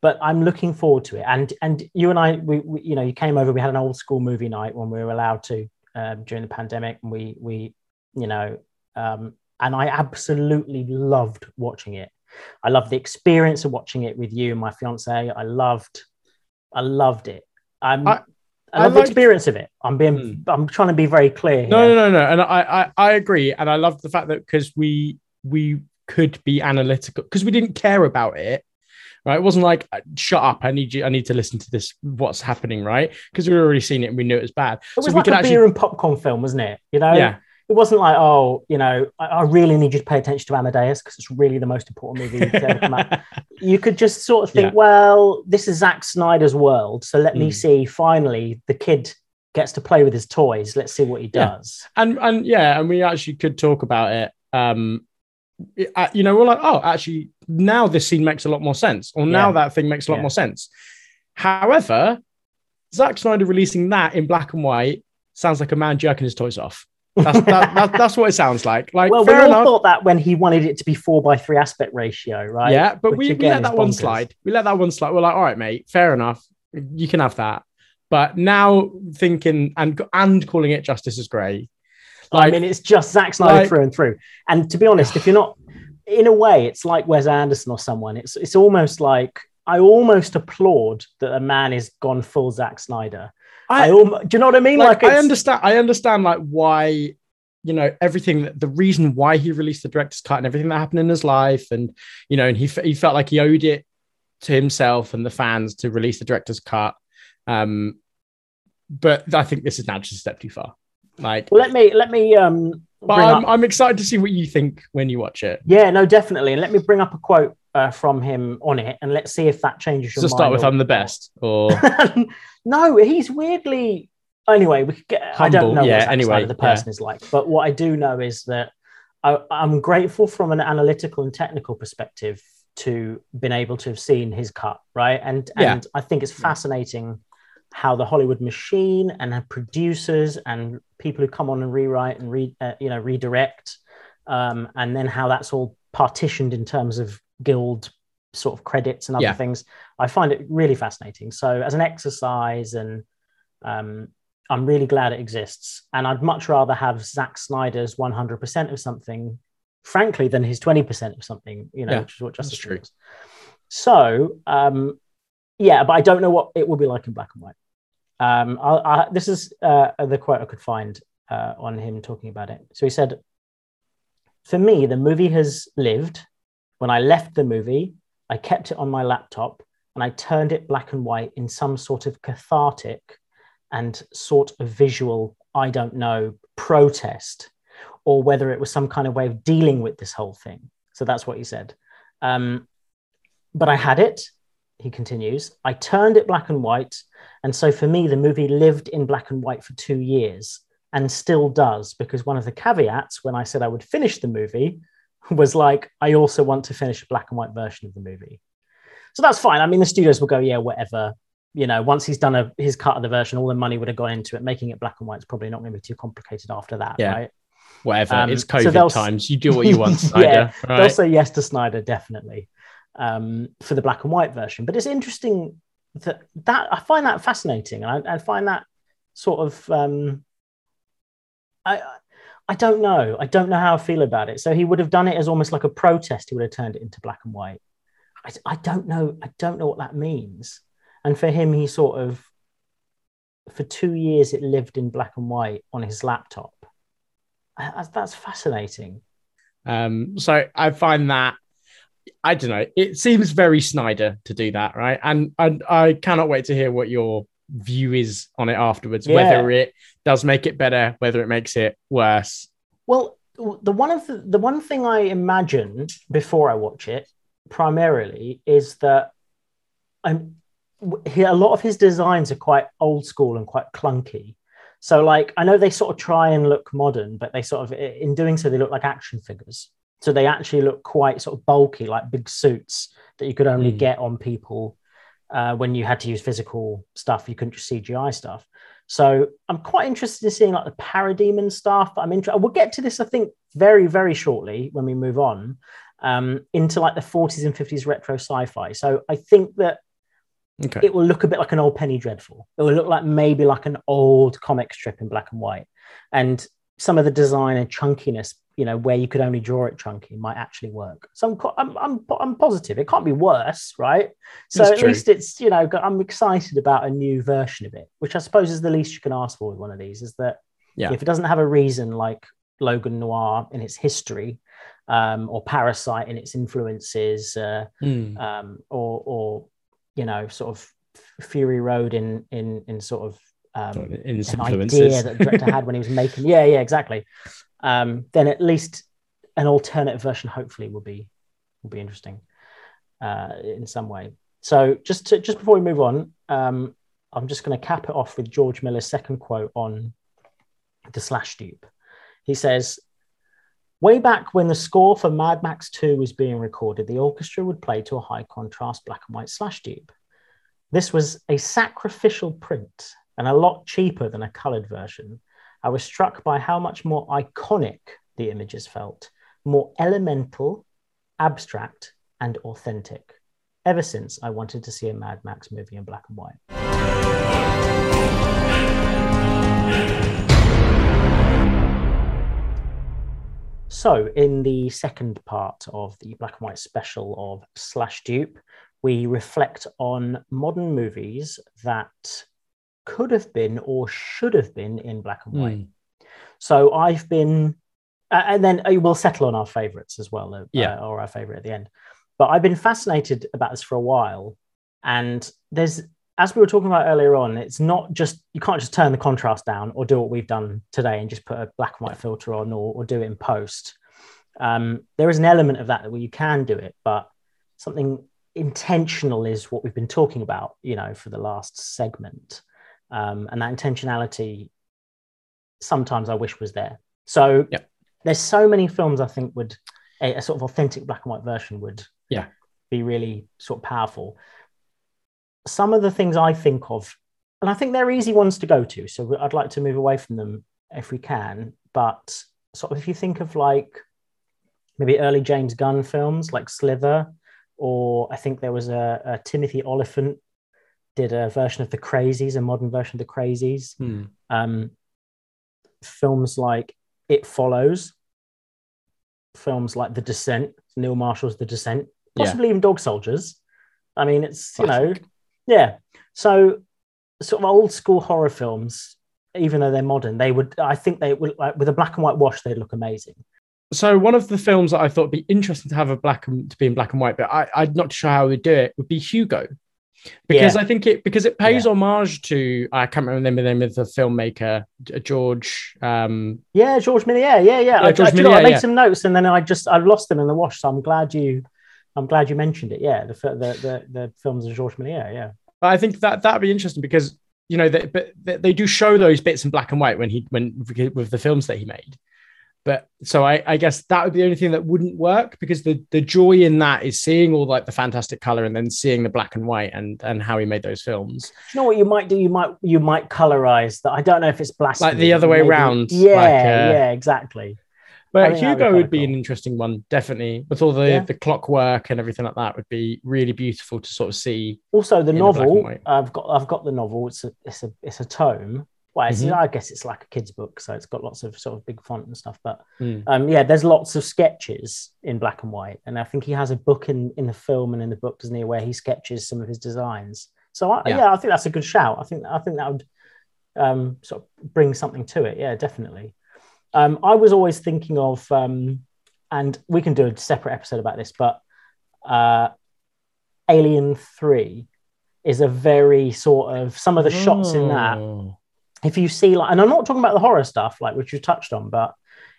but I'm looking forward to it. And and you and I, we, we you know, you came over. We had an old school movie night when we were allowed to um, during the pandemic, and we we you know, um, and I absolutely loved watching it. I loved the experience of watching it with you and my fiance. I loved, I loved it. I'm, I, I- I love the experience of it. I'm being, I'm trying to be very clear. No, here. no, no, no. And I, I, I agree. And I love the fact that because we, we could be analytical because we didn't care about it. Right. It wasn't like, shut up. I need you. I need to listen to this. What's happening. Right. Because we'd already seen it and we knew it was bad. It was so like we a could beer and popcorn film, wasn't it? You know, yeah. It wasn't like, oh, you know, I, I really need you to pay attention to Amadeus because it's really the most important movie to ever come out. You could just sort of think, Yeah. well, this is Zack Snyder's world, so let me Mm. see. Finally, the kid gets to play with his toys. Let's see what he Yeah. does. and and yeah, and we actually could talk about it. Um, it- uh, you know, we're like, oh, actually, now this scene makes a lot more sense, or now Yeah. that thing makes a lot Yeah. more sense. However, Zack Snyder releasing that in black and white sounds like a man jerking his toys off. That's that, that, that's what it sounds like. Like, well, we all enough. thought that when he wanted it to be four by three aspect ratio, right? Yeah, but Which we, we let that one slide. We let that one slide. We're like, all right, mate, fair enough. You can have that. But now thinking and and calling it justice is grey. I mean, it's just Zack Snyder like- through and through. And to be honest, if you're not, in a way, it's like Wes Anderson or someone. It's it's almost like I almost applaud that a man is gone full Zack Snyder. I, I, almost, do you know what I mean? like, I understand. I understand like why you know everything. The reason why he released the director's cut and everything that happened in his life, and you know, and he he felt like he owed it to himself and the fans to release the director's cut. Um, but I think this is now just a step too far. Like, Well, let me let me um. but I'm, up- I'm excited to see what you think when you watch it. yeah, no, definitely. And let me bring up a quote uh, from him on it, and let's see if that changes your So start with or- I'm the best, or no, he's weirdly. Anyway, we could get, I don't know yeah, what anyway, the person is like, but what I do know is that I, I'm grateful from an analytical and technical perspective to been able to have seen his cut, right? And Yeah. and I think it's fascinating how the Hollywood machine and producers and people who come on and rewrite and read, uh, you know, redirect, um, and then how that's all partitioned in terms of guild sort of credits and other Yeah. things. I find it really fascinating. So as an exercise, and um, I'm really glad it exists. And I'd much rather have Zack Snyder's 100% of something, frankly, than his 20% of something. You know, Yeah, which is what Justice. League. So um, yeah, but I don't know what it will be like in black and white. Um, I, I, this is uh, the quote I could find uh, on him talking about it. So he said, "For me, the movie has lived. When I left the movie, I kept it on my laptop and I turned it black and white in some sort of cathartic and sort of visual, I don't know, protest, or whether it was some kind of way of dealing with this whole thing. So that's what he said. Um, but I had it, he continues. I turned it black and white. And so for me, the movie lived in black and white for two years and still does, because one of the caveats when I said I would finish the movie was like, I also want to finish a black and white version of the movie. So that's fine. I mean, the studios will go, yeah, whatever. You know, once he's done a, his cut of the version, all the money would have gone into it. Making it black and white is probably not going to be too complicated after that, Yeah. right? whatever. Um, it's COVID they'll- times. You do what you want, Yeah, Snyder. They'll say yes to Snyder, definitely, um, for the black and white version. But it's interesting that that I find that fascinating. and I, I find that sort of um, I I don't know. I don't know how I feel about it. So he would have done it as almost like a protest. He would have turned it into black and white. I, I don't know. I don't know what that means. And for him, he sort of for two years it lived in black and white on his laptop. I- That's fascinating. Um, so I find that I don't know. It seems very Snyder to do that, right? And I cannot wait to hear what your view is on it afterwards. Yeah. Whether it does make it better, whether it makes it worse. Well, the one of the, the one thing I imagine before I watch it primarily is that I'm he, a lot of his designs are quite old school and quite clunky. So like I know they sort of try and look modern, but they sort of in doing so they look like action figures. So they actually look quite sort of bulky, like big suits that you could only Mm. get on people uh, when you had to use physical stuff. You couldn't just CGI stuff. So I'm quite interested in seeing like the parademon stuff. I'm interested. We'll get to this, I think, very very shortly when we move on um, into like the 40s and 50s retro sci-fi. So I think that Okay. it will look a bit like an old Penny Dreadful. It will look like maybe like an old comic strip in black and white. And some of the design and chunkiness, you know, where you could only draw it chunky might actually work. So I'm, I'm, I'm, I'm positive. It can't be worse, right? So That's at true. least it's, you know, I'm excited about a new version of it, which I suppose is the least you can ask for with one of these is that Yeah. if it doesn't have a reason like Logan Noir in its history um, or Parasite in its influences, uh, Mm. um, or or you know sort of Fury Road in in in sort of um, in an idea that the director had when he was making yeah yeah exactly. Um, then at least an alternate version hopefully will be will be interesting uh, in some way. So just to, just before we move on um, I'm just going to cap it off with George Miller's second quote on the slash dupe. He says Way back when the score for Mad Max 2 was being recorded, the orchestra would play to a high contrast black and white slash dupe. This was a sacrificial print and a lot cheaper than a colored version. I was struck by how much more iconic the images felt, more elemental, abstract, and authentic. Ever since I wanted to see a Mad Max movie in black and white. So, in the second part of the black and white special of Slash Dupe, we reflect on modern movies that could have been or should have been in black and white. Mm. So, I've been, uh, and then uh, we'll settle on our favorites as well, uh, Yeah. or our favorite at the end. But I've been fascinated about this for a while. And there's, as we were talking about earlier on, it's not just, you can't just turn the contrast down or do what we've done today and just put a black and white filter on or, or do it in post. Um, there is an element of that where you can do it, but something intentional is what we've been talking about, you know, for the last segment. Um, and that intentionality, sometimes I wish was there. So Yeah. there's so many films I think would a, a sort of authentic black and white version would Yeah. be really sort of powerful. Some of the things I think of, and I think they're easy ones to go to, so I'd like to move away from them if we can. But sort of if you think of like maybe early James Gunn films like Slither, or I think there was a, a Timothy Olyphant did a version of The Crazies, a modern version of The Crazies. Mm. Um, films like It Follows, films like The Descent, Neil Marshall's The Descent, Yeah. possibly even Dog Soldiers. I mean, it's you know, yeah. So sort of old school horror films, even though they're modern, they would I think they would like with a black and white wash, they'd look amazing. So one of the films that I thought would be interesting to have a black and to be in black and white, but I, I'm not sure how we would do it, would be Hugo. Because I think it because it pays homage to I can't remember the name of the filmmaker George. Um, Yeah, George Méliès. Yeah, yeah, yeah. I, George I, do you know, I made yeah. some notes and then I just I lost them in the wash. So I'm glad you, I'm glad you mentioned it. Yeah, the the the, the films of George Méliès. Yeah, but I think that that'd be interesting because you know they, but they do show those bits in black and white when he when with the films that he made. But so I, I guess that would be the only thing that wouldn't work because the the joy in that is seeing all like the fantastic color and then seeing the black and white and and how he made those films. You know what you might do? You might you might colorize that. I don't know if it's blasphemy. Like the other way maybe- round, Yeah, like, uh, yeah, exactly. But think that'd be Hugo would be cool. an interesting one, definitely. With all the Yeah. the clockwork and everything like that, would be really beautiful to sort of see. Also, the novel. I've got I've got the novel. It's a it's a it's a tome. Well, Mhm. I guess it's like a kid's book, so it's got lots of sort of big font and stuff. But Mm. um, yeah, there's lots of sketches in black and white, and I think he has a book in in the film and in the book, doesn't he, where he sketches some of his designs. So I, Yeah. yeah. I think that's a good shout. I think I think that would um, sort of bring something to it. Yeah, definitely. Um, I was always thinking of um, and we can do a separate episode about this, but uh, Alien Three is a very sort of some of the shots in that. If you see like, and I'm not talking about the horror stuff, like which you touched on, but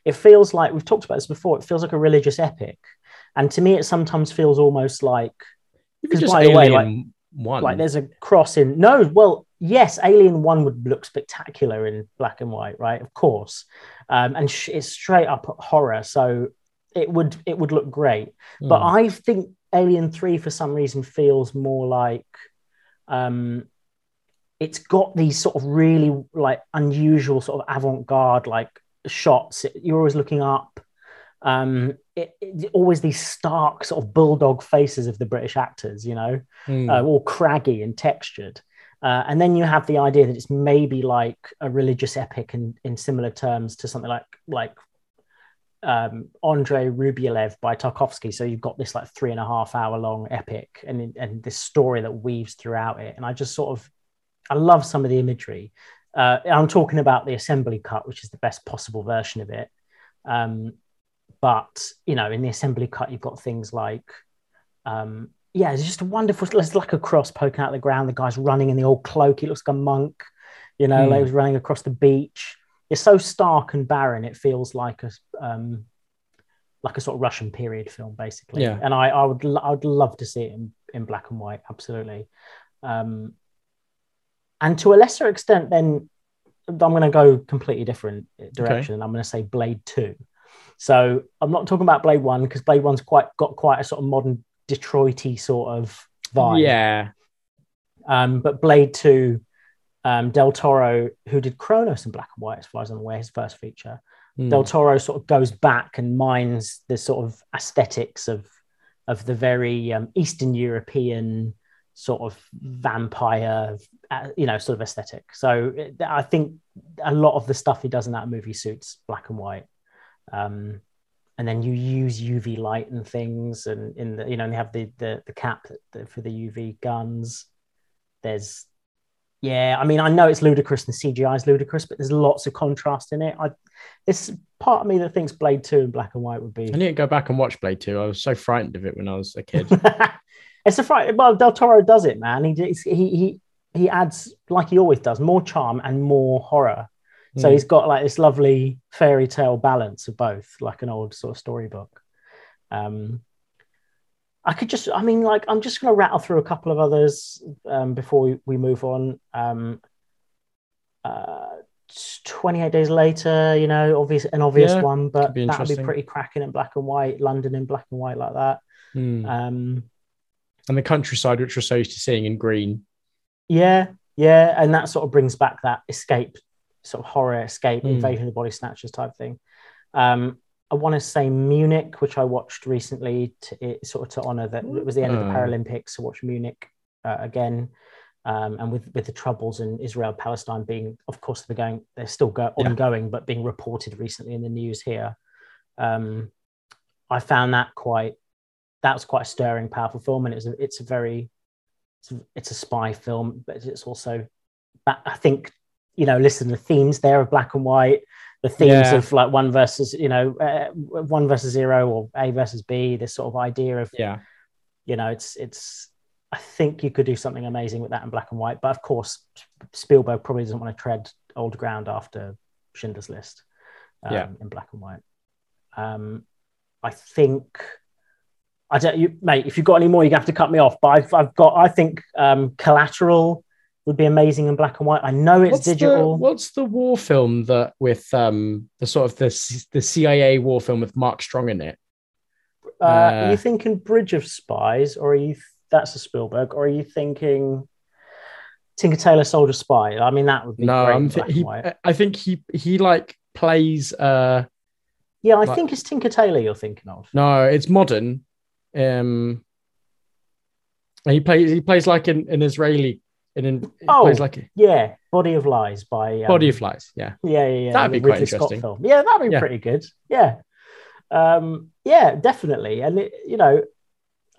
it feels like we've talked about this before. It feels like a religious epic, and to me, it sometimes feels almost like Because by the way, Alien one. like there's a cross in no well yes alien one would look spectacular in black and white right of course um, and sh- it's straight up horror so it would it would look great but Hmm. i think alien 3 for some reason feels more like um it's got these sort of really like unusual sort of avant-garde like shots you're always looking up um it, it- always these stark sort of bulldog faces of the british actors you know Hmm. uh, all craggy and textured. Uh, and then you have the idea that it's maybe like a religious epic in, in similar terms to something like like um, Andrei Rublev by Tarkovsky. So you've got this like three and a half hour long epic and and this story that weaves throughout it. And I just sort of I love some of the imagery. Uh, I'm talking about the assembly cut, which is the best possible version of it. Um, but you know, in the assembly cut, you've got things like um, yeah, it's just a wonderful. It's like a cross poking out of the ground. The guy's running in the old cloak. He looks like a monk, you know, Hmm. like he's running across the beach. It's so stark and barren. It feels like a um, like a sort of Russian period film, basically. Yeah. And I, I would, I would love to see it in, in black and white. Absolutely. Um, and to a lesser extent, then I'm going to go completely different direction. I'm going to say Blade Two. So I'm not talking about Blade One because Blade One's quite got quite a sort of modern Detroity sort of vibe. yeah. Um, but Blade Two, um, Del Toro, who did Cronos in black and white, as far as I'm aware, his first feature. Hmm. Del Toro sort of goes back and mines the sort of aesthetics of of the very um, Eastern European sort of vampire, uh, you know, sort of aesthetic. So it, I think a lot of the stuff he does in that movie suits black and white. Um, and then you use UV light and things, and in the you know, and they have the the, the cap for the UV guns. There's yeah, I mean, I know it's ludicrous and CGI is ludicrous, but there's lots of contrast in it. I, it's part of me that thinks Blade Two in black and white would be. I need to go back and watch Blade 2. I was so frightened of it when I was a kid. it's a fright. Well, Del Toro does it, man. He he he he adds like he always does more charm and more horror. So Hmm. he's got like this lovely fairy tale balance of both, like an old sort of storybook. Um, I could just, I mean, like, I'm just going to rattle through a couple of others um, before we, we move on. Um, uh, 28 days later, you know, obvious an obvious Yeah, one, but that would be pretty cracking in black and white. London in black and white like that. Hmm. Um, and the countryside, which we're so used to seeing in green. Yeah, yeah, and that sort of brings back that escape, sort of horror escape, Mm. invasion of the body snatchers type thing. Um, I want to say Munich, which I watched recently, to it, sort of to honor that it was the end of the Oh. Paralympics. I watched Munich uh, again, um, and with with the troubles in Israel Palestine being, of course, they're going, they're still go- Yeah. ongoing, but being reported recently in the news here. Um, I found that quite that was quite a stirring, powerful film, and it's a it's a very it's a, it's a spy film, but it's also I think you know, listen, the themes there of black and white, the themes Yeah. of like one versus you know uh, one versus zero or A versus B, this sort of idea of Yeah. you know, it's it's. I think you could do something amazing with that in black and white, but of course, Spielberg probably doesn't want to tread old ground after Schindler's List um, Yeah. in black and white. Um, I think I don't, you, mate. If you've got any more, you have to cut me off. But I've, I've got. I think um, Collateral would be amazing in black and white. I know it's What's the, digital. what's the war film that with um the sort of the the CIA war film with Mark Strong in it? uh, are uh, you thinking Bridge of Spies, or are you? That's a Spielberg, or are you thinking Tinker Tailor Soldier Spy? I mean, that would be No, great. I'm th- he, white. I think he he like plays uh Yeah, I like- think it's Tinker Tailor you're thinking of. no, it's modern. Um and he plays he plays like an, an Israeli in an he Oh. plays like a Yeah, Body of Lies by um, body of Lies. yeah. Yeah, yeah, yeah. That'd be quite Ridley Scott interesting. film. Yeah, that'd be Yeah. pretty good. Yeah, um, yeah, definitely. And it, you know,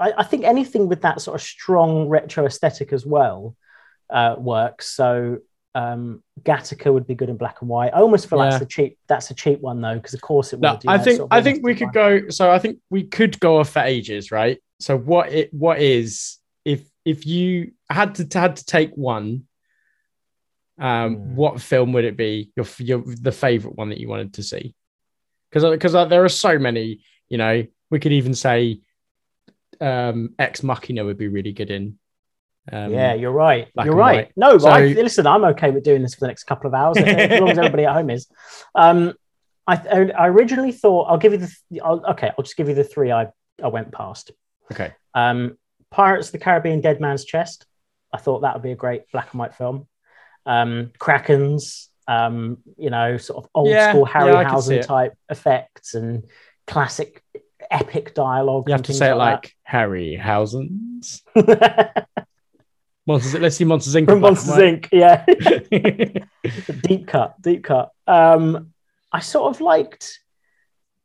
I, I think anything with that sort of strong retro aesthetic as well uh, works. So Um, Gattaca would be good in black and white. I almost feel Yeah. that's a cheap. That's a cheap one though, because of course it would. No, I know, think sort of I think we could go. So I think we could go off for ages, right? So what it what is if if you had to had to take one, um, Hmm. what film would it be? Your your the favorite one that you wanted to see? Because because there are so many. You know, we could even say, um, Ex Machina would be really good in. Um, yeah, you're right. You're right. No, but I, listen, I'm okay with doing this for the next couple of hours, as long as everybody at home is. Um, I, I originally thought I'll give you the. I'll, okay, I'll just give you the three I I went past. Okay. Um, Pirates of the Caribbean: Dead Man's Chest. I thought that would be a great black and white film. Um, Krakens, um, you know, sort of old Yeah, school yeah, Harryhausen it. type effects and classic epic dialogue. You have to say it like like Harryhausens. that. Monsters. Let's see Monsters Inc. from Monsters Inc. Yeah. deep cut, deep cut. Um, I sort of liked,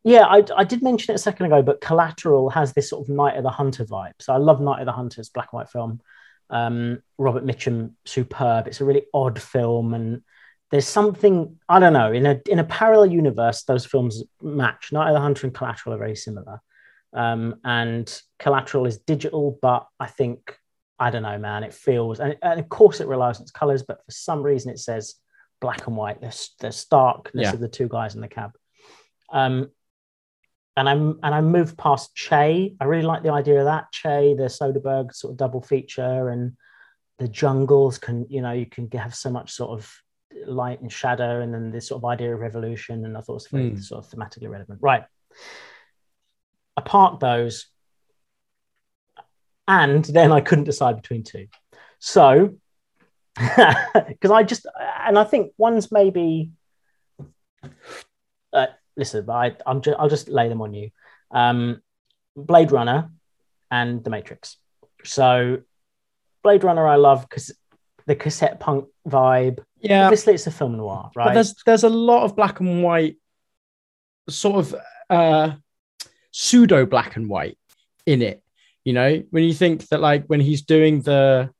yeah, I, I did mention it a second ago, but Collateral has this sort of Night of the Hunter vibe. So I love Night of the Hunters, black and white film. Um, Robert Mitchum, superb. It's a really odd film, and there's something I don't know in a in a parallel universe. Those films match. Night of the Hunter and Collateral are very similar, um, and Collateral is digital, but I think I don't know, man. It feels, and, and of course, it relies on its colors, but for some reason, it says black and white. The, the starkness Yeah. of the two guys in the cab. Um, and I'm and I moved past Che. I really like the idea of that Che, the Soderbergh sort of double feature, and the jungles can you know you can have so much sort of light and shadow, and then this sort of idea of revolution. And I thought it was very Mm. sort of thematically relevant. Right. I parked those, and then I couldn't decide between two. So, because I just and I think one's maybe. Uh, listen, but I, I'm just I'll just lay them on you. Um, Blade Runner and The Matrix. So, Blade Runner I love because the cassette punk vibe. yeah, Obviously, it's a film noir, but right? there's there's a lot of black and white, sort of uh, pseudo black and white in it. You know, when you think that like when he's doing the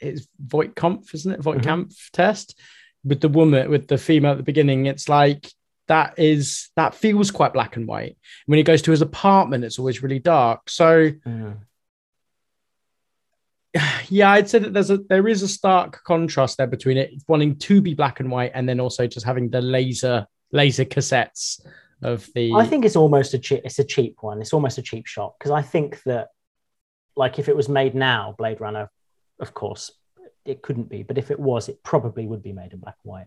it's Voight-Kampff, isn't it? Voight-Kampff test with the woman with the female at the beginning. It's like that is that feels quite black and white. When he goes to his apartment, it's always really dark. So Mm. yeah, I'd say that there's a there is a stark contrast there between it wanting to be black and white and then also just having the laser laser cassettes of the I think it's almost a cheap. It's a cheap one. It's almost a cheap shot because I think that, like, if it was made now, Blade Runner, of course, it couldn't be. But if it was, it probably would be made in black and white.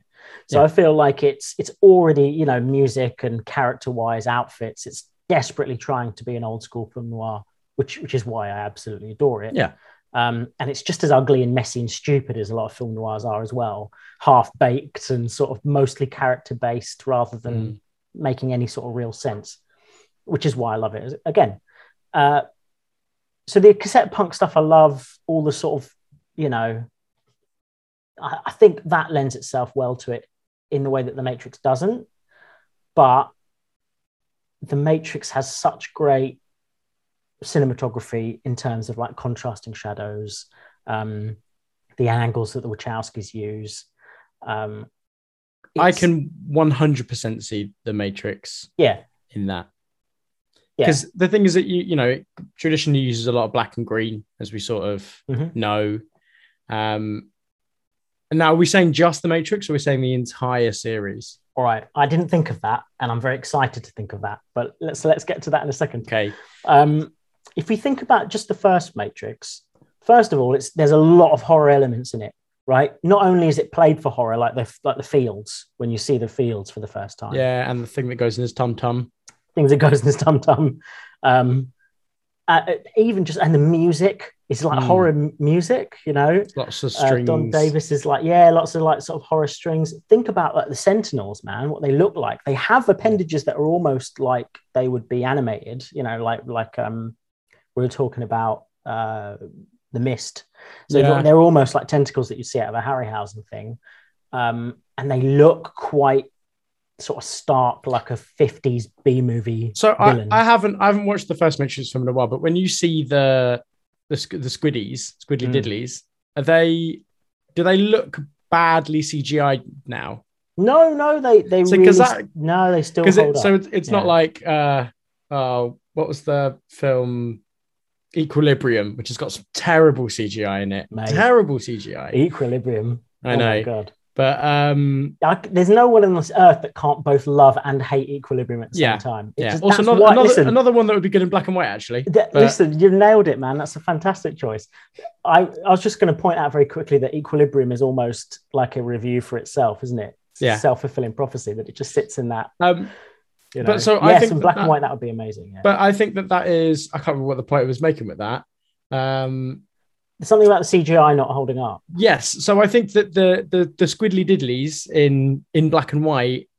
So Yeah. I feel like it's it's already you know music and character wise outfits. It's desperately trying to be an old school film noir, which which is why I absolutely adore it. Yeah. Um, and it's just as ugly and messy and stupid as a lot of film noirs are as well, half baked and sort of mostly character based rather than Mm. making any sort of real sense, which is why I love it. Again, uh, so the cassette punk stuff I love, all the sort of, you know, I, I think that lends itself well to it in the way that The Matrix doesn't. But The Matrix has such great cinematography in terms of like contrasting shadows, um, the angles that the Wachowskis use. Um, I can 100% see the Matrix yeah, in that. Yeah. Because the thing is that you you know traditionally uses a lot of black and green as we sort of Mhm. know. Um, and now are we saying just the Matrix, or are we saying the entire series? All right, I didn't think of that, and I'm very excited to think of that. But let's let's get to that in a second. Okay, Um, if we think about just the first Matrix, first of all, it's there's a lot of horror elements in it, right? Not only is it played for horror, like the like the fields when you see the fields for the first time, yeah, and the thing that goes in his tum tum. Things that goes in his tum tum. Um, uh, even just and the music is like Mm. horror m- music, you know. Lots of Uh, strings. Don Davis is like, yeah, lots of like sort of horror strings. Think about like the Sentinels, man, what they look like. They have appendages that are almost like they would be animated, you know, like like um we were talking about uh the mist. So Yeah. they're almost like tentacles that you see out of a Harryhausen thing. Um, and they look quite sort of stark, like a 50s B movie. So I. I haven't I haven't watched the first Matrix film in a while, but when you see the the, the squiddies, squiddly Mm. diddlies, are they do they look badly CGI now? No, no, they they So, really that- no, they still hold it, up. so it's, it's not like uh oh what was the film Equilibrium, which has got some terrible CGI in it. Mate. Terrible CGI. Equilibrium. I Oh my know, God. But um I, there's no one on this earth that can't both love and hate Equilibrium at the Yeah. same time. It's yeah. just- Also, another why- another, listen, another one that would be good in black and white actually. th- but- listen, you've nailed it, man. That's a fantastic choice. I, I was just going to point out very quickly that Equilibrium is almost like a review for itself, isn't it? It's a Yeah. self-fulfilling prophecy that it just sits in that. Um, You know. But so I yes, think in black that- and white that would be amazing. Yeah. but I think that that is I can't remember what the point I was making with that. Um, something about the CGI not holding up. yes, so I think that the the the squiddly diddlies in in black and white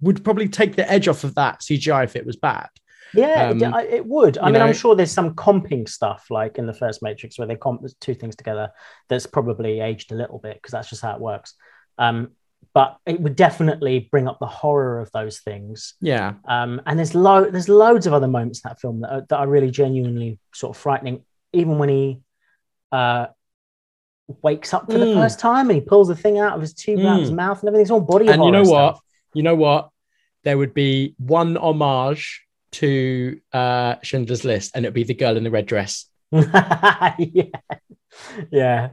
would probably take the edge off of that CGI if it was bad. Yeah, Um, it, it would. I mean, know- I'm sure there's some comping stuff like in the first Matrix where they comp two things together that's probably aged a little bit because that's just how it works. Um, but it would definitely bring up the horror of those things. Yeah, Um, and there's lo- there's loads of other moments in that film that are, that are really genuinely sort of frightening. Even when he uh, wakes up for the Mm. first time and he pulls the thing out of his tube out of his Mm. mouth and everything's all body and you know horror what? You know what? There would be one homage to uh Schindler's List, and it'd be the girl in the red dress. yeah, yeah,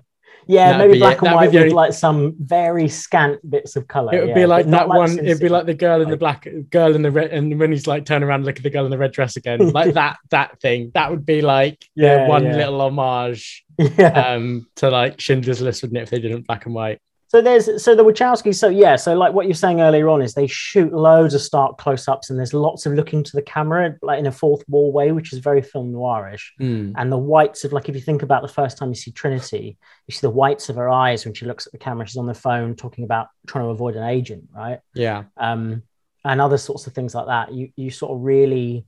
yeah. That'd maybe black it. and white with only- like some very scant bits of color. It would yeah, be like that like one. It'd be like the girl in the black, girl in the red, and when he's like turn around, and look at the girl in the red dress again, like that. That thing. That would be like Yeah, one little homage um to like Schindler's List, wouldn't it? If they didn't black and white. So there's so the Wachowskis. So yeah, so like what you're saying earlier on is they shoot loads of stark close-ups and there's lots of looking to the camera like in a fourth wall way, which is very film noirish. Hmm. And the whites of like if you think about the first time you see Trinity, you see the whites of her eyes when she looks at the camera. She's on the phone talking about trying to avoid an agent, right? Yeah, um, and other sorts of things like that. You you sort of really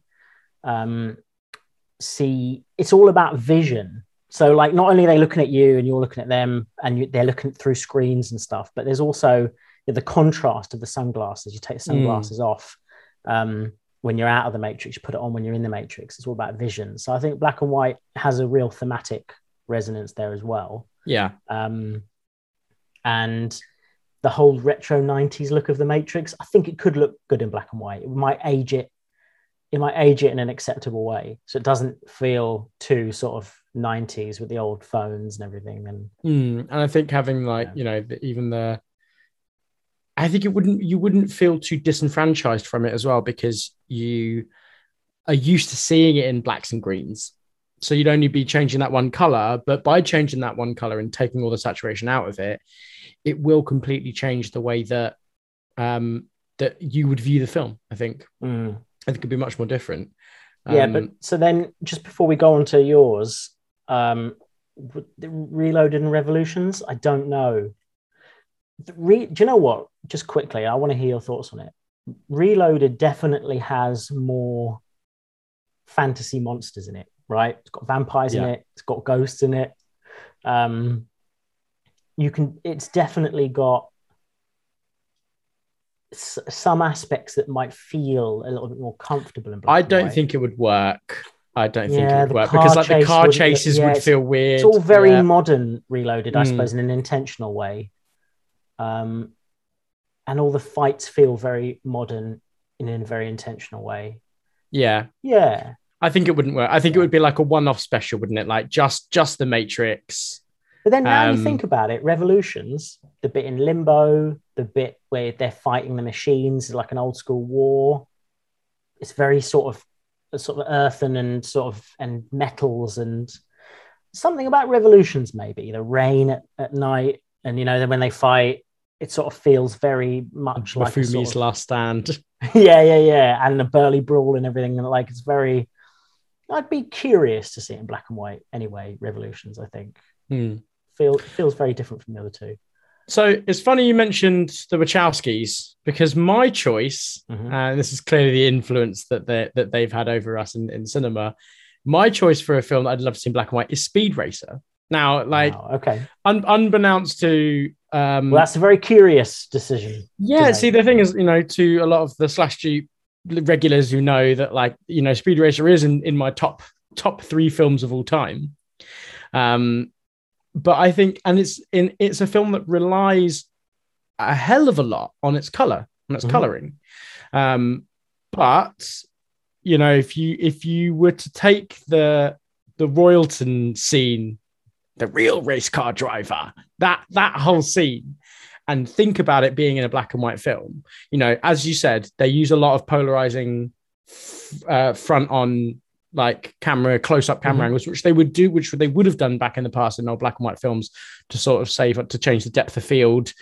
um, see it's all about vision. So like not only are they looking at you and you're looking at them and you, they're looking through screens and stuff, but there's also the contrast of the sunglasses. You take the sunglasses off um, when you're out of the matrix. You put it on when you're in the matrix. It's all about vision. So I think black and white has a real thematic resonance there as well yeah, um, and the whole retro 90s look of the matrix i think it could look good in black and white it might age it it might age it in an acceptable way so it doesn't feel too sort of 90s with the old phones and everything and Hmm. and I think having like Yeah. you know the, even the, I think it wouldn't you wouldn't feel too disenfranchised from it as well because you are used to seeing it in blacks and greens. So you'd only be changing that one color, but by changing that one color and taking all the saturation out of it, it will completely change the way that um, that you would view the film. I think. mm. I think it'd be much more different. yeah Um, but so then just before we go on to yours um the reloaded and revolutions? I don't know. Re- do you know what? Just quickly i want to hear your thoughts on it. Reloaded definitely has more fantasy monsters in it right? It's got vampires in it it's got ghosts in it. Um you can it's definitely got s- some aspects that might feel a little bit more comfortable in black I don't white. think it would work. I don't think it would work because like the car chases yeah, would feel weird. it's all very Yeah. modern reloaded i Mm. suppose in an intentional way um and all the fights feel very modern in a very intentional way yeah. yeah I think it wouldn't work. I think it would be like a one-off special, wouldn't it? Like just just the Matrix. But then now you Um, think about it revolutions the bit in limbo the bit where they're fighting the machines like an old school war it's very sort of sort of earthen and sort of and metals and something about revolutions maybe the rain at, at night and you know then when they fight it sort of feels very much like a Bafumi's sort of- last stand. yeah yeah yeah and the burly brawl and everything and like it's very i'd be curious to see it in black and white anyway revolutions i think Hmm. Feel feels very different from the other two So it's funny you mentioned the Wachowskis because my choice, Mhm. and this is clearly the influence that they that they've had over us in, in cinema. My choice for a film that I'd love to see in black and white is Speed Racer. Now, like Wow, okay un- unbeknownst to um, well that's a very curious decision Yeah, see, the thing is, you know, to a lot of the slash G regulars who know that, like, you know, Speed Racer is in, in my top top three films of all time. Um, but I think, and it's in it's a film that relies a hell of a lot on its color, on its Mhm. coloring. Um, but you know, if you if you were to take the the Royalton scene, the real race car driver, that that whole scene, and think about it being in a black and white film, you know, as you said, they use a lot of polarizing uh, front on like camera close up camera Mhm. angles, which they would do, which they would have done back in the past in old black and white films to sort of save to change the depth of field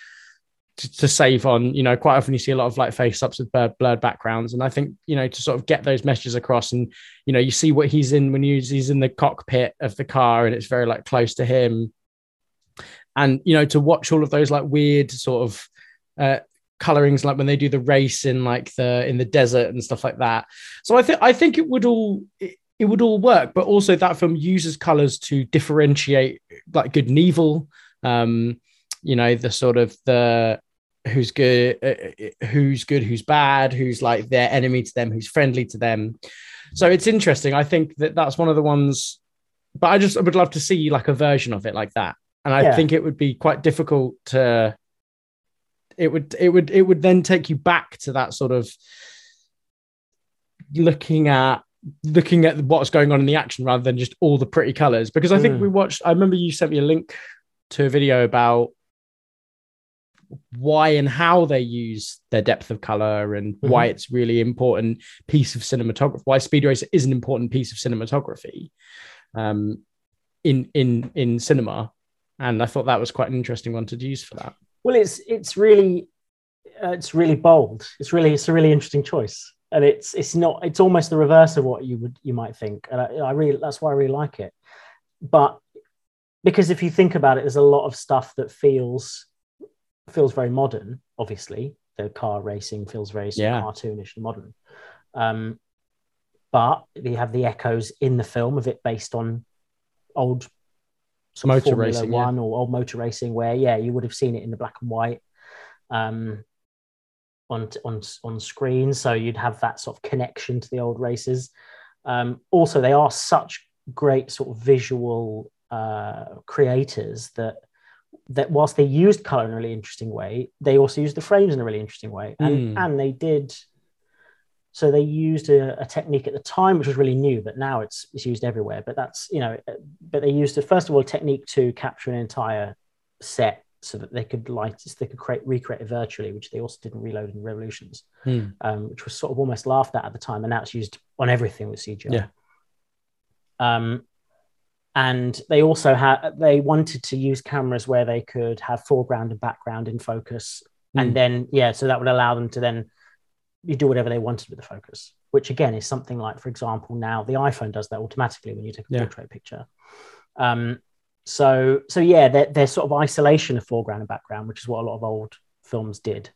to, to save on you know quite often you see a lot of like face ups with blurred, blurred backgrounds. And i think you know to sort of get those messages across and you know you see what he's in when he's, he's in the cockpit of the car and it's very like close to him. And you know to watch all of those like weird sort of uh colorings like when they do the race in like the in the desert and stuff like that. So i think i think it would all it, it would all work but also that film uses colors to differentiate like good and evil. Um you know the sort of the who's good uh, who's good who's bad who's like their enemy to them who's friendly to them. So it's interesting. I think that that's one of the ones but i just I would love to see like a version of it like that. And i Yeah. think it would be quite difficult to it would it would it would then take you back to that sort of looking at looking at what's going on in the action rather than just all the pretty colors. Because i think Mm. we watched i remember you sent me a link to a video about why and how they use their depth of color and why it's really important piece of cinematography why speed racer is an important piece of cinematography um in in in cinema. And i thought that was quite an interesting one to use for that. Well, it's it's really uh, it's really bold. It's really it's a really interesting choice, and it's it's not it's almost the reverse of what you would you might think, and I, I really that's why I really like it. But because if you think about it, there's a lot of stuff that feels feels very modern. Obviously, the car racing feels very Yeah. cartoonish and modern. Um, but you have the echoes in the film of it based on old sort Motor Formula racing, yeah. One or old motor racing, where yeah, you would have seen it in the black and white um, on on on screen, so you'd have that sort of connection to the old races. Um, also, they are such great sort of visual uh, creators that that whilst they used color in a really interesting way, they also used the frames in a really interesting way, and Mm. and they did. So they used a, a technique at the time which was really new, but now it's it's used everywhere. But that's you know, but they used a, first of all a technique to capture an entire set so that they could light so they could create recreate it virtually, which they also did in Reload and Revolutions, Hmm. um, which was sort of almost laughed at at the time, and now it's used on everything with CGI. Yeah. Um, and they also had they wanted to use cameras where they could have foreground and background in focus, Mm. and then yeah, so that would allow them to then you do whatever they wanted with the focus, which again is something like, for example, now the iPhone does that automatically when you take a Yeah. portrait picture. Um, so so yeah, they're, they're sort of isolation of foreground and background, which is what a lot of old films did.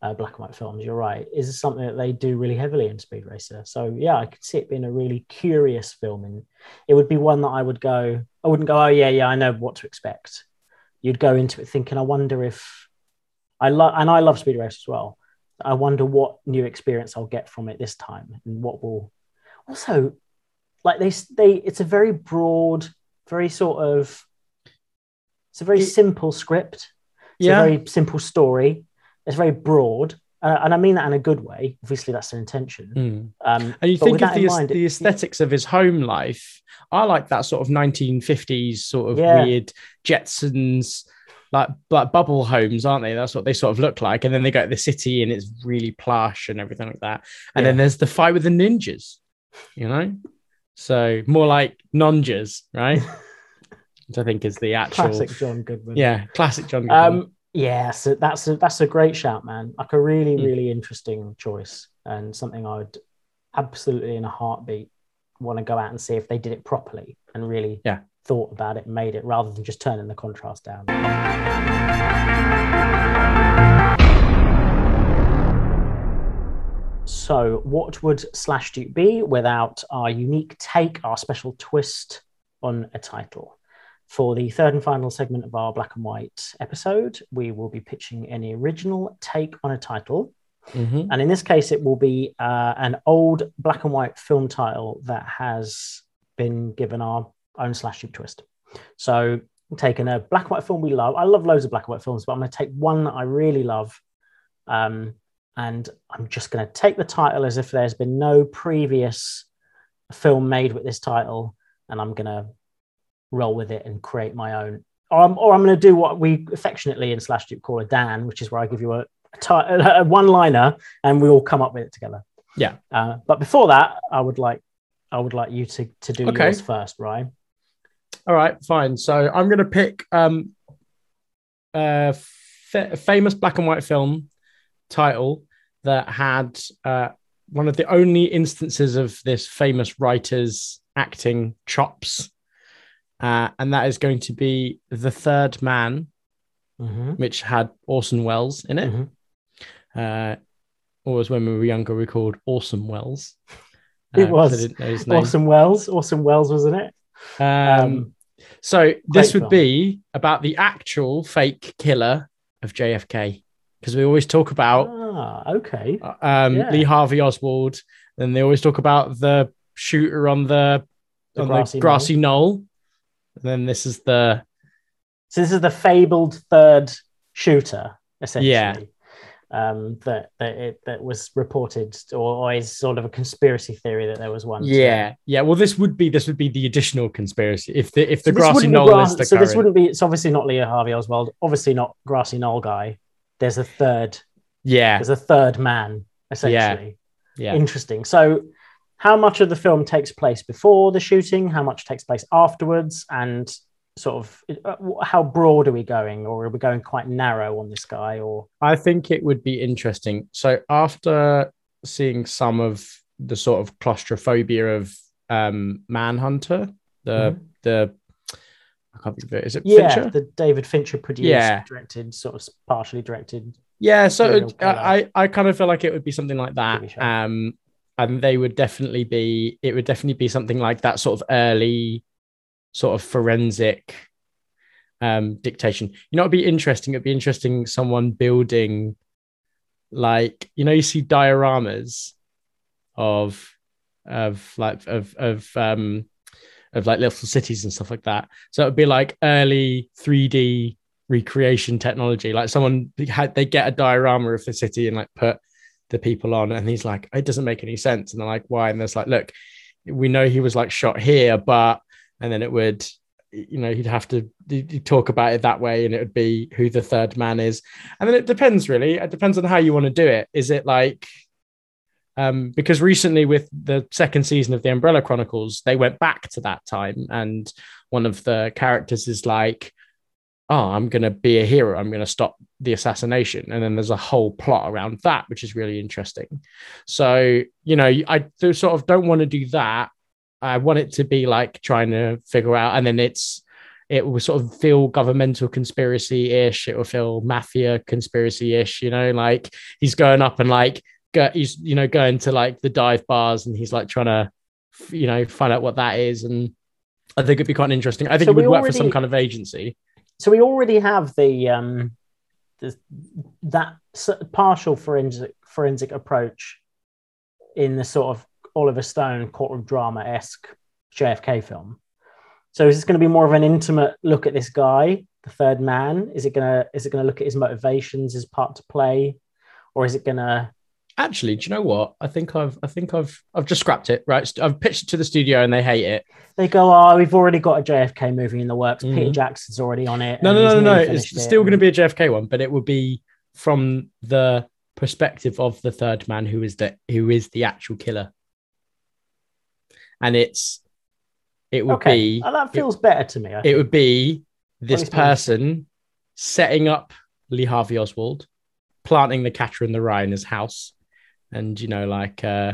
Uh, black and white films, you're right, is something that they do really heavily in Speed Racer. So yeah, I could see it being a really curious film, and it would be one that I would go. I wouldn't go, oh yeah, yeah, I know what to expect. You'd go into it thinking, I wonder if I love, and I love Speed Racer as well. I wonder what new experience I'll get from it this time, and what will also like they they. It's a very broad, very sort of. It's a very It- simple script. It's yeah a very simple story. It's very broad, uh, and I mean that in a good way. Obviously, that's their intention. Hmm. Um, And you think of the, mind, the it- aesthetics of his home life. I like that sort of 1950s sort of Yeah. weird Jetsons, like like bubble homes, aren't they? That's what they sort of look like. And then they go to the city and it's really plush and everything like that. And then there's the fight with the ninjas, you know? So more like nonjas, right? Which I think is the actual classic John Goodman. yeah, classic John. Goodman. Um, yeah, so that's a, that's a great shout, man. Like a really, Hmm. really interesting choice, and something I would absolutely in a heartbeat want to go out and see if they did it properly and really Yeah. thought about it, made it, rather than just turning the contrast down. So, what would Slash Duke be without our unique take, our special twist on a title? For the third and final segment of our black and white episode, we will be pitching any original take on a title. Mhm. And in this case, it will be uh, an old black and white film title that has been given our own slash tube twist. So taken a black and white film we love. I love loads of black and white films, but I'm going to take one that I really love. Um, and I'm just going to take the title as if there's been no previous film made with this title, and I'm going to roll with it and create my own. Or I'm, or I'm going to do what we affectionately in Slash Duke call a Dan, which is where I give you a, a, a one liner and we all come up with it together. Yeah. Uh, but before that, I would like I would like you to to do Okay. yours first, Ryan. All right, fine. So I'm going to pick um, a famous black and white film title that had uh, one of the only instances of this famous writer's acting chops. Uh, and that is going to be The Third Man, Mm-hmm. which had Orson Welles in it. Mhm. Uh, always when we were younger, we called Awesome Wells. It uh, was. I didn't know his name. Orson Welles. Orson Welles was in it. Um, Um, so this would film. be about the actual fake killer of JFK because we always talk about ah, okay. um, Yeah. Lee Harvey Oswald, and they always talk about the shooter on the, The on grassy the grassy knoll. knoll. And then this is the So this is the fabled third shooter, essentially. Yeah. Um, that that it that was reported, or, or is sort of a conspiracy theory that there was one. yeah yeah. Well, this would be this would be the additional conspiracy if the if the So grassy knoll Grass- is the so this wouldn't be. It's obviously not Lee Harvey Oswald. Obviously not grassy knoll guy. There's a third. yeah There's a third man essentially. yeah Interesting. So, how much of the film takes place before the shooting? How much takes place afterwards? And sort of uh, how broad are we going, or are we going quite narrow on this guy? Or I think it would be interesting. So after seeing some of the sort of claustrophobia of um Manhunter, the the I can't think of it. Is it yeah, Fincher? the David Fincher produced, Yeah. directed, sort of partially directed. Yeah, so it- I I kind of feel like it would be something like that. Um, and they would definitely be. It would definitely be something like that sort of early, sort of forensic, um, dictation. You know, it'd be interesting. It'd be interesting. Someone building, like you know, you see dioramas of, of like of of um, of like little cities and stuff like that. So it'd be like early three D recreation technology. Like someone had they get a diorama of the city and like put the people on, and he's like, it doesn't make any sense. And they're like, why? And there's like, look, we know he was like shot here, but and then it would, you know, he'd have to d- d- talk about it that way, and it would be who the third man is. And then it depends really. It depends on how you want to do it. Is it like um, because recently with the second season of the Umbrella Chronicles, they went back to that time, and one of the characters is like, "Oh, I'm gonna be a hero. I'm gonna stop the assassination," and then there's a whole plot around that, which is really interesting. So you know, I sort of don't want to do that. I want it to be like trying to figure out, and then it's it will sort of feel governmental conspiracy ish. It will feel mafia conspiracy ish. You know, like he's going up and like go, he's you know going to like the dive bars and he's like trying to you know find out what that is and i think it'd be quite interesting i think So it would we work for some kind of agency so we already have the um, the, that partial forensic forensic approach in the sort of Oliver Stone courtroom drama esque JFK film. So is this going to be more of an intimate look at this guy, the third man? Is it gonna is it gonna look at his motivations, his part to play, or is it gonna? Actually do you know what i think i've i think i've i've just scrapped it right i've pitched it to the studio and they hate it They go, oh, we've already got a JFK movie in the works. Peter Mhm. Jackson's already on it. no no no no no it's it." still going to be a jfk one but it would be from the perspective of the third man who is the who is the actual killer and it's it would okay. be Oh, that feels better to me. It would be this person setting up Lee Harvey Oswald, planting the catcher in the rye in his house, and you know, like. uh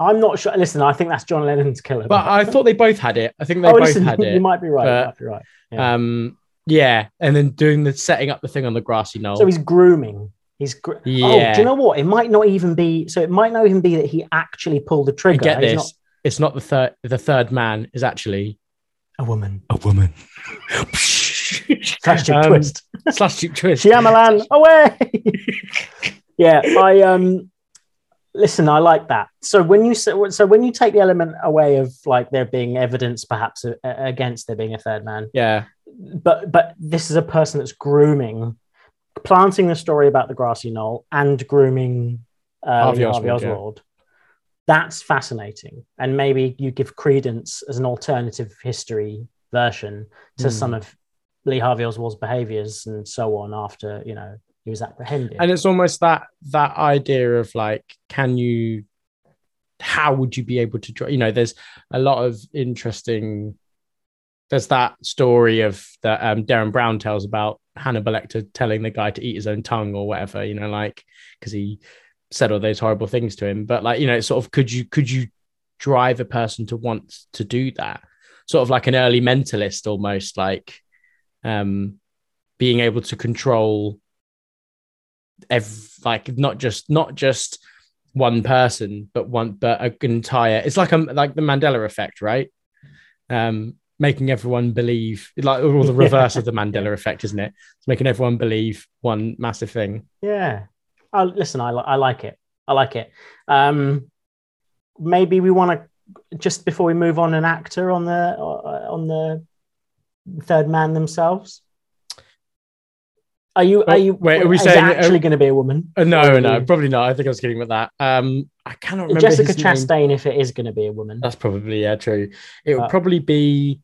I'm not sure. Listen, I think that's John Lennon's killer. But I thought they both had it. I think they oh, both listen, had you it. might be right. you but, might be right. Yeah. Um, yeah, and then doing the setting up the thing on the grassy knoll. So he's grooming. He's gr- oh, do you know what? It might not even be. So it might not even be that he actually pulled the You trigger. get He's this? not It's not the third. The third man is actually a woman. a woman. Tragic Um, twist. Slash twist. Shyamalan, away. yeah, I um. Listen, I like that. So when you so when you take the element away of like there being evidence, perhaps a- against there being a third man, Yeah, but but this is a person that's grooming, planting the story about the grassy knoll and grooming uh, Harvey Harvey, Oswald, Oswald. yeah. That's fascinating, and maybe you give credence as an alternative history version to Hmm. some of Lee Harvey Oswald's behaviors and so on after you know he was apprehended. and it's almost that that idea of like can you how would you be able to draw you know there's a lot of interesting there's that story of that um, derren brown tells about hannibal lecter telling the guy to eat his own tongue or whatever you know like because he said all those horrible things to him but like you know it's sort of could you could you drive a person to want to do that sort of like an early mentalist almost like um being able to control ev- like not just not just one person but one but an entire it's like a like the mandela effect right um making everyone believe like or the reverse of the mandela effect isn't it it's making everyone believe one massive thing Yeah. Oh, listen, I, I like it. I like it. Um, maybe we want to just before we move on, an actor on the uh, on the third man themselves. Are you? Oh, Are you? wait, are we saying- it actually are- going to be a woman? Uh, no no you- probably not i think i was kidding with that um i cannot remember Jessica his name. Chastain, if it is going to be a woman. that's probably yeah true it would Uh, probably be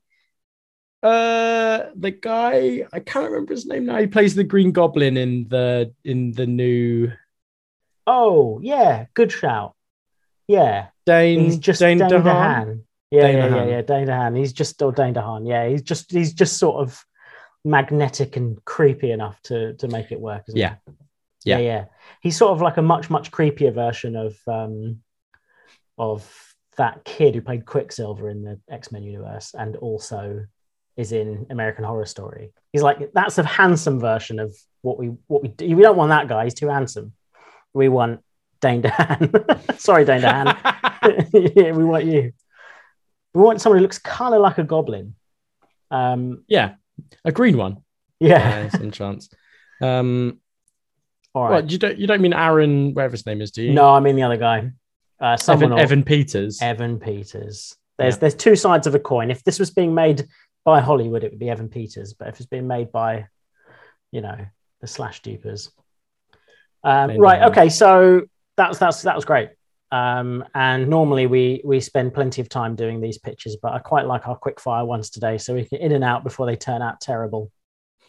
uh the guy i can't remember his name now he plays the green goblin in the in the new Oh, yeah, good shout. Yeah, Dane he's just Dane Dane, DeHaan? DeHaan. Yeah, Dane yeah, yeah, yeah, Dane DeHaan. He's just still Dane DeHaan. Yeah, he's just he's just sort of magnetic and creepy enough to to make it work. Isn't Yeah. He? Yeah. yeah, yeah. He's sort of like a much much creepier version of um of that kid who played Quicksilver in the X Men universe and also is in American Horror Story. He's like that's a handsome version of what we what we do. We don't want that guy. He's too handsome. We want Dane DeHaan. Sorry, Dane DeHaan. yeah, we want you. We want someone who looks kind of like a goblin. Um, yeah a green one yeah. yeah some chance um All Well, you don't you don't mean Aaron, whatever his name is, do you? No, I mean the other guy. Uh, someone Evan, or- Evan Peters. Evan Peters. There's Yeah. there's two sides of a coin. If this was being made by Hollywood, it would be Evan Peters. But if it's being made by, you know, the slash dupers. Um, right. Okay. So that's that's that was great. Um, and normally we we spend plenty of time doing these pitches, but I quite like our quick fire ones today, so we can in and out before they turn out terrible.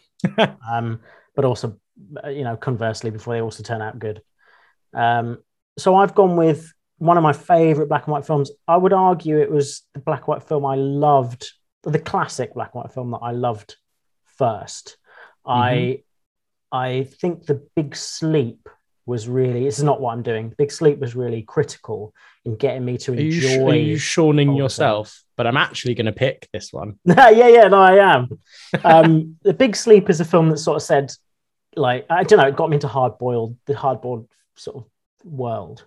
um, but also, uh, you know, conversely, before they also turn out good. Um, so I've gone with one of my favorite black and white films. I would argue it was the black and white film I loved, the classic black and white film that I loved 1st I I think the Big Sleep was really. This is not what I'm doing. Big Sleep was really critical in getting me to Are you, enjoy. are you shawning yourself? But I'm actually going to pick this one. yeah, yeah, no, I am. Um, the Big Sleep is a film that sort of said, like, I don't know, it got me into hard boiled, the hard boiled sort of world.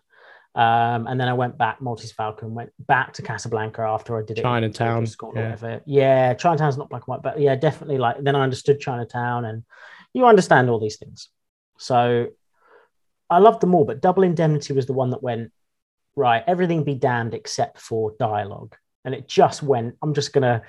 Um, and then I went back, Maltese Falcon, went back to Casablanca after I did it. Chinatown, graduate School or yeah. Yeah, Chinatown's not black and white, but yeah, definitely like, then I understood Chinatown and you understand all these things. So I loved them all, but Double Indemnity was the one that went, right, everything be damned except for dialogue. And it just went, I'm just going to,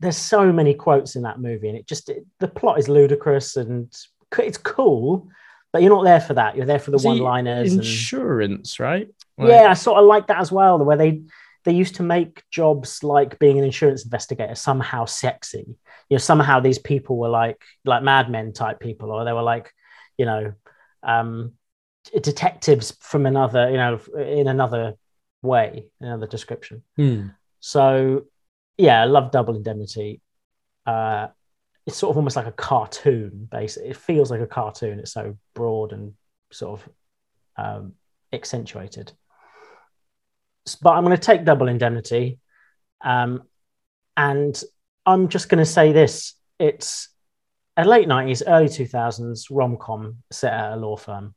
there's so many quotes in that movie and it just, it, the plot is ludicrous and it's cool, but you're not there for that. You're there for the Was one liners. And, Insurance, right? yeah, I sort of like that as well, the way they, they used to make jobs like being an insurance investigator somehow sexy. You know, somehow these people were like, like madmen type people, or they were like, you know, um, detectives from another, you know, in another way, another description. Hmm. So, yeah, I love Double Indemnity. Uh, it's sort of almost like a cartoon, basically. It feels like a cartoon. It's so broad and sort of um, accentuated. But I'm going to take Double Indemnity. Um, and I'm just going to say this it's a late 90s, early 2000s rom com set at a law firm.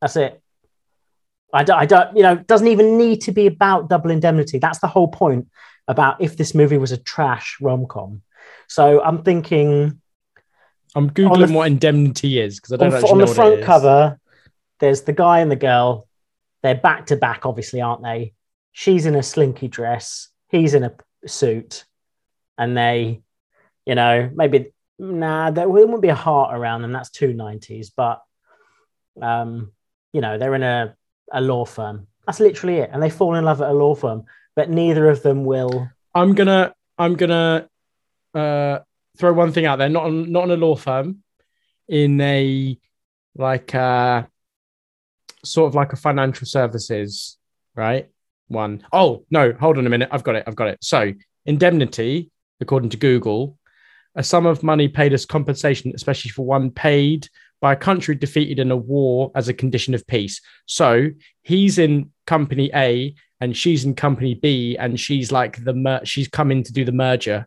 That's it. I don't, I don't, you know, it doesn't even need to be about double indemnity. That's the whole point about if this movie was a trash rom com. So I'm thinking I'm googling the- what indemnity is because I don't on, actually on know the front cover, there's the guy and the girl. They're back to back, obviously, aren't they? She's in a slinky dress, he's in a suit, and they, you know, maybe nah, there wouldn't be a heart around them. That's two nineties, but um, you know, they're in a, a law firm. That's literally it. And they fall in love at a law firm, but neither of them will. I'm gonna I'm gonna uh, throw one thing out there. Not on, not on a law firm, in a like uh sort of like a financial services, right? One. Oh no, hold on a minute. I've got it. I've got it. So indemnity, according to Google, a sum of money paid as compensation, especially for one paid by a country defeated in a war as a condition of peace. So he's in company A and she's in company B, and she's like the mer- she's come in to do the merger.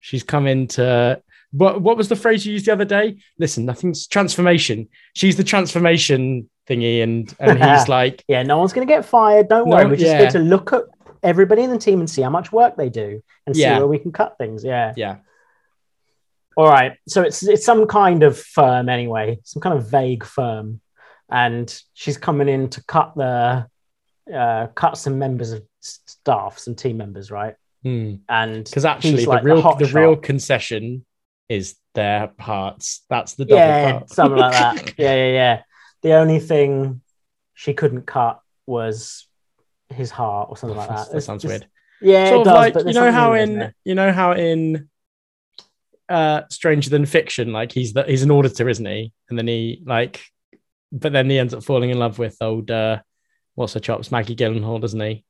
She's come in to what what was the phrase you used the other day? Listen, nothing's transformation. She's the transformation thingy, and and he's like, yeah, no one's going to get fired. Don't worry. No, We're just yeah. here to look at everybody in the team and see how much work they do and see where we can cut things. Yeah. yeah, All right. So it's it's some kind of firm anyway, some kind of vague firm, and she's coming in to cut the uh, cut some members of staff, some team members, right? And because Hmm. actually the like real the, hot real concession is their parts. That's the double yeah, part. something like that. Yeah, yeah, yeah. The only thing she couldn't cut was his heart or something like that. that sounds weird. Yeah, sort of does. like you know how in you know how in uh Stranger Than Fiction, like he's the he's an auditor, isn't he? And then he like, but then he ends up falling in love with old uh what's her chops Maggie Gyllenhaal, doesn't he?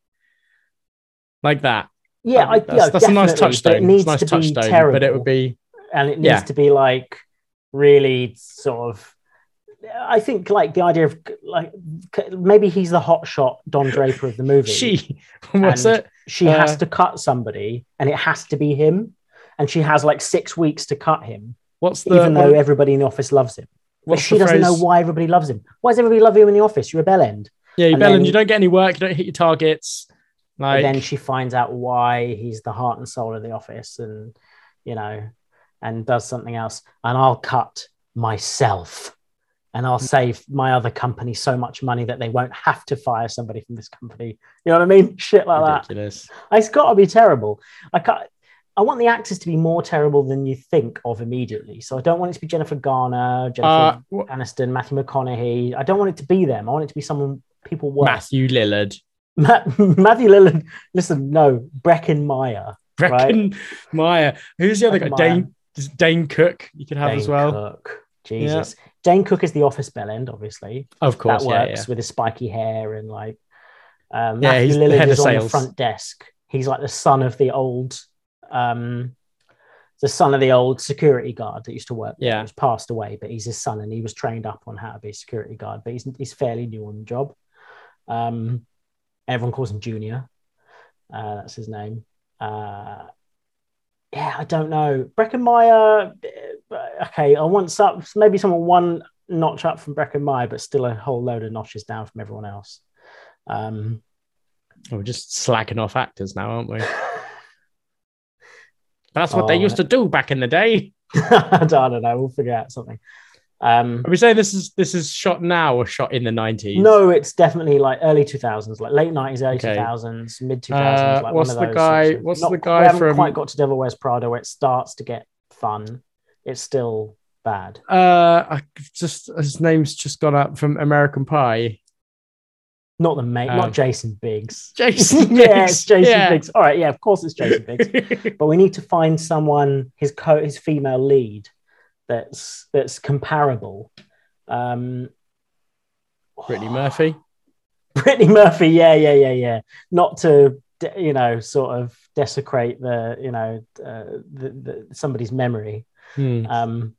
Like that. yeah, I, that's, yeah, that's a nice touchstone. It needs it's a nice to be touchstone, terrible, but it would be and it needs yeah. to be like really sort of. I think like the idea of like maybe he's the hot shot Don Draper of the movie. she. What's And it? she uh, has to cut somebody, and it has to be him, and she has like six weeks to cut him, What's the even though everybody in the office loves him. But she doesn't know why everybody loves him. Why does everybody love you in the office? You're a bell end. Yeah, you and Bellend, then- you don't get any work, you don't hit your targets. Like then she finds out why he's the heart and soul of the office, and you know, and does something else. And I'll cut myself, and I'll save my other company so much money that they won't have to fire somebody from this company. You know what I mean? Shit like that. It's got to be terrible. I can't. I want the actors to be more terrible than you think of immediately. So I don't want it to be Jennifer Garner, Jennifer Uh, Aniston, Matthew McConaughey. I don't want it to be them. I want it to be someone people worse. Matthew Lillard. Ma- Matthew Lillard. Listen, no, Breckin Meyer. Breckin Meyer. Who's the other guy? Breckin Dane Dane Cook. You could have Dane as well. Cook. Jesus. Dane Cook is the office bell end, obviously. Of course, that works yeah. with his spiky hair and like um, Yeah, Matthew he's the Lillard head of is on the front desk. He's like the son of the old um the son of the old security guard that used to work. Yeah. He's passed away, but he's his son and he was trained up on how to be a security guard, but he's he's fairly new on the job. Um everyone calls him Junior. Uh, that's his name. Uh yeah, I don't know. Breckin Meyer, uh, okay, I want some, maybe someone one notch up from Breckin Meyer, but still a whole load of notches down from everyone else. Um, We're just slacking off actors now, aren't we? That's what they Oh, used to do back in the day. I don't know. We'll figure out something. Um, Are we saying this is this is shot now or shot in the nineties? no, it's definitely like early 2000s, like late 90s, early Okay. 2000s, mid 2000s. Uh, like what's one of the those guy- of- what's not- the guy we haven't from- quite got to Devil Wears Prada where it starts to get fun. It's still bad. Uh, I just his name's just gone up from American Pie. Not the mate, Um, not Jason Biggs. Jason yeah, Biggs, Jason yeah. Biggs. All right, yeah, of course it's Jason Biggs. but we need to find someone his co his female lead that's that's comparable. Um, Brittany Murphy. Brittany Murphy, yeah, yeah, yeah, yeah. Not to you know sort of desecrate the you know uh, the, the, somebody's memory, Hmm. um,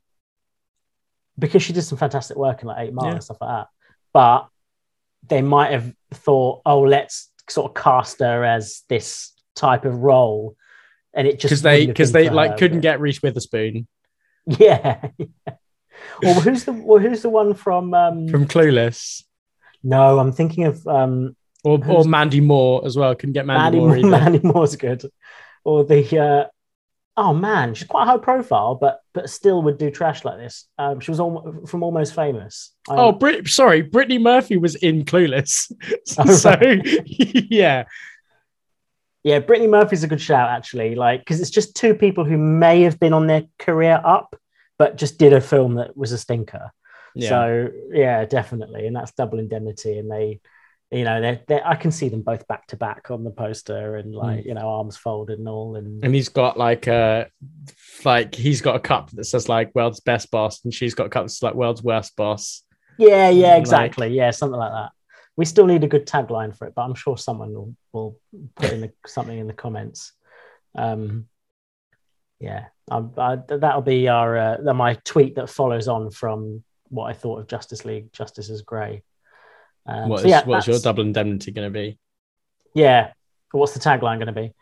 because she did some fantastic work in like Eight Mile Yeah. and stuff like that. But they might have thought, oh, let's sort of cast her as this type of role, and it just Because they because they like her, couldn't but- get Reese Witherspoon Yeah. Or who's the well, who's the one from? Um, from Clueless. no, I'm thinking of um, Or, or Mandy Moore as well. Couldn't get Mandy, Mandy Moore Moore. either. Mandy Moore's good. Or the uh, oh man, she's quite high profile, but but still would do trash like this. Um, she was al- from Almost Famous. I- Oh, Brit- sorry, Brittany Murphy was in Clueless. Oh, so yeah, Yeah, Brittany Murphy's a good shout actually. Like because it's just two people who may have been on their career up, but just did a film that was a stinker. Yeah. So yeah, definitely, and that's Double Indemnity, and they, you know, they they I can see them both back to back on the poster, and like you know, arms folded and all, and and he's got like a like he's got a cup that says like world's best boss, and she's got a cup that's like world's worst boss. yeah, yeah, Like- exactly, yeah, something like that. We still need a good tagline for it, but I'm sure someone will, will put in the, something in the comments. Um, yeah, I, I, that'll be our uh, my tweet that follows on from what I thought of Justice League, Justice is Grey. Um, What so yeah, what's your that's- double indemnity going to be? Yeah. What's the tagline going to be?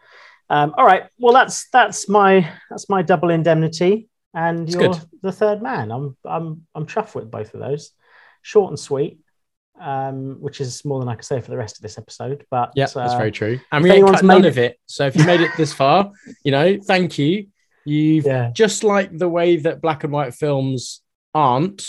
Um, all right. Well, that's that's my that's my double indemnity, and It's you're good. the third man. I'm I'm I'm chuffed with both of those, short and sweet, um, which is more than I can say for the rest of this episode. But Yeah, that's uh, very true. And we ain't cut none made of it. So if you made it this far, you know, thank you. You've Yeah. just like the way that black and white films aren't.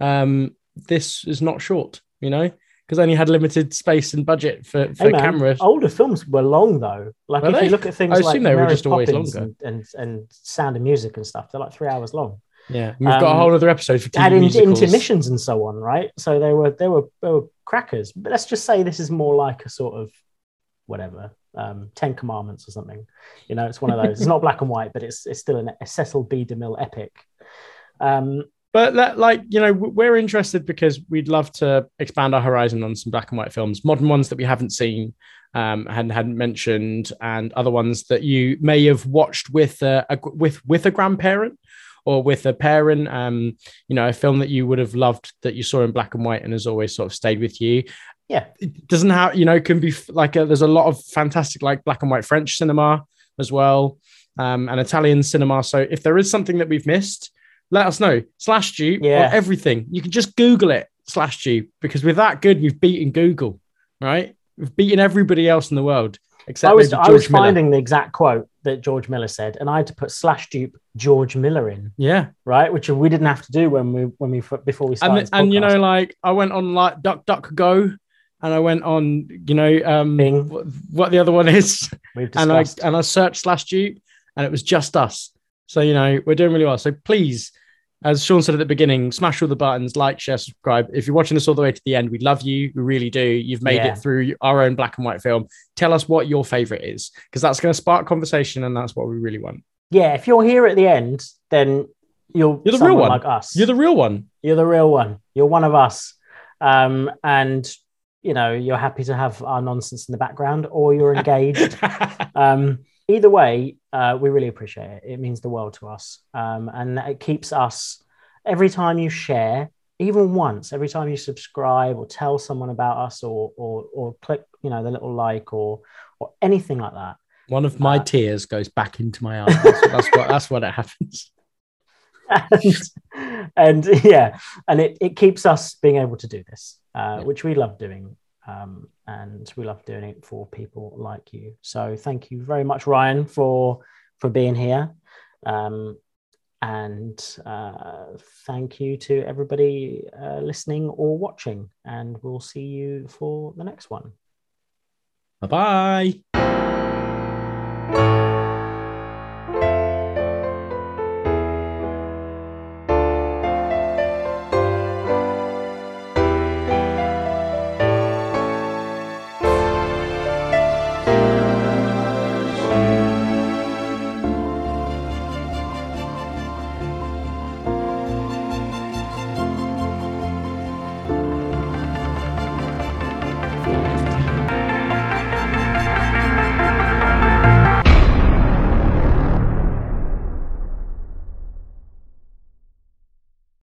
Um, this is not short, you know, because only had limited space and budget for for Hey, man, camera. Older films were long though. Like Were if they? you look at things I like assume they were Mary just always longer. and, and and Sound of Music and stuff, they're like three hours long. Yeah, and we've got a Um, whole other episode for had TV in, intermissions and so on, right? So they were they were they were crackers. But let's just say this is more like a sort of whatever um, Ten Commandments or something. You know, it's one of those. it's not black and white, but it's it's still an, a Cecil B. DeMille epic. Um, But that, like, you know, we're interested because we'd love to expand our horizon on some black and white films, modern ones that we haven't seen um, and hadn't mentioned, and other ones that you may have watched with a, a with with a grandparent or with a parent. Um, you know, a film that you would have loved that you saw in black and white and has always sort of stayed with you. yeah, It doesn't have, you know, can be like a, there's a lot of fantastic like black and white French cinema as well, um, and Italian cinema. So if there is something that we've missed let us know. Slash Dupe Yeah. or everything. You can just Google it, slash Dupe, because we're that good. We've beaten Google, right? We've beaten everybody else in the world except I was I was Miller. finding the exact quote that George Miller said, and I had to put slash dupe George Miller in, Yeah, right? Which we didn't have to do when we when we before we started. and and you know, like I went on like Duck Duck Go, and I went on, you know, um, Bing. what, the other one is, we've and I and I searched slash Dupe, and it was just us. So you know, we're doing really well. So please. As Sean said at the beginning, smash all the buttons, like, share, subscribe. If you're watching this all the way to the end, we love you. We really do. You've made Yeah. it through our own black and white film. Tell us what your favorite is, because that's going to spark conversation, and that's what we really want. yeah, if you're here at the end, then you're You're the real one. like us. You're the real one. You're the real one. You're one of us. Um, and you know, you're happy to have our nonsense in the background, or you're engaged. um, either way, uh, we really appreciate it. It means the world to us, um, and it keeps us. Every time you share, even once, every time you subscribe or tell someone about us, or or or click, you know, the little like or or anything like that. One of my Uh, tears goes back into my eyes. That's, that's what that's what it happens. and, and yeah, and it, it keeps us being able to do this, uh, Yeah. which we love doing. Um, and we love doing it for people like you. So thank you very much, Ryan, for for being here. Um, and uh, thank you to everybody uh, listening or watching. And we'll see you for the next one. Bye bye.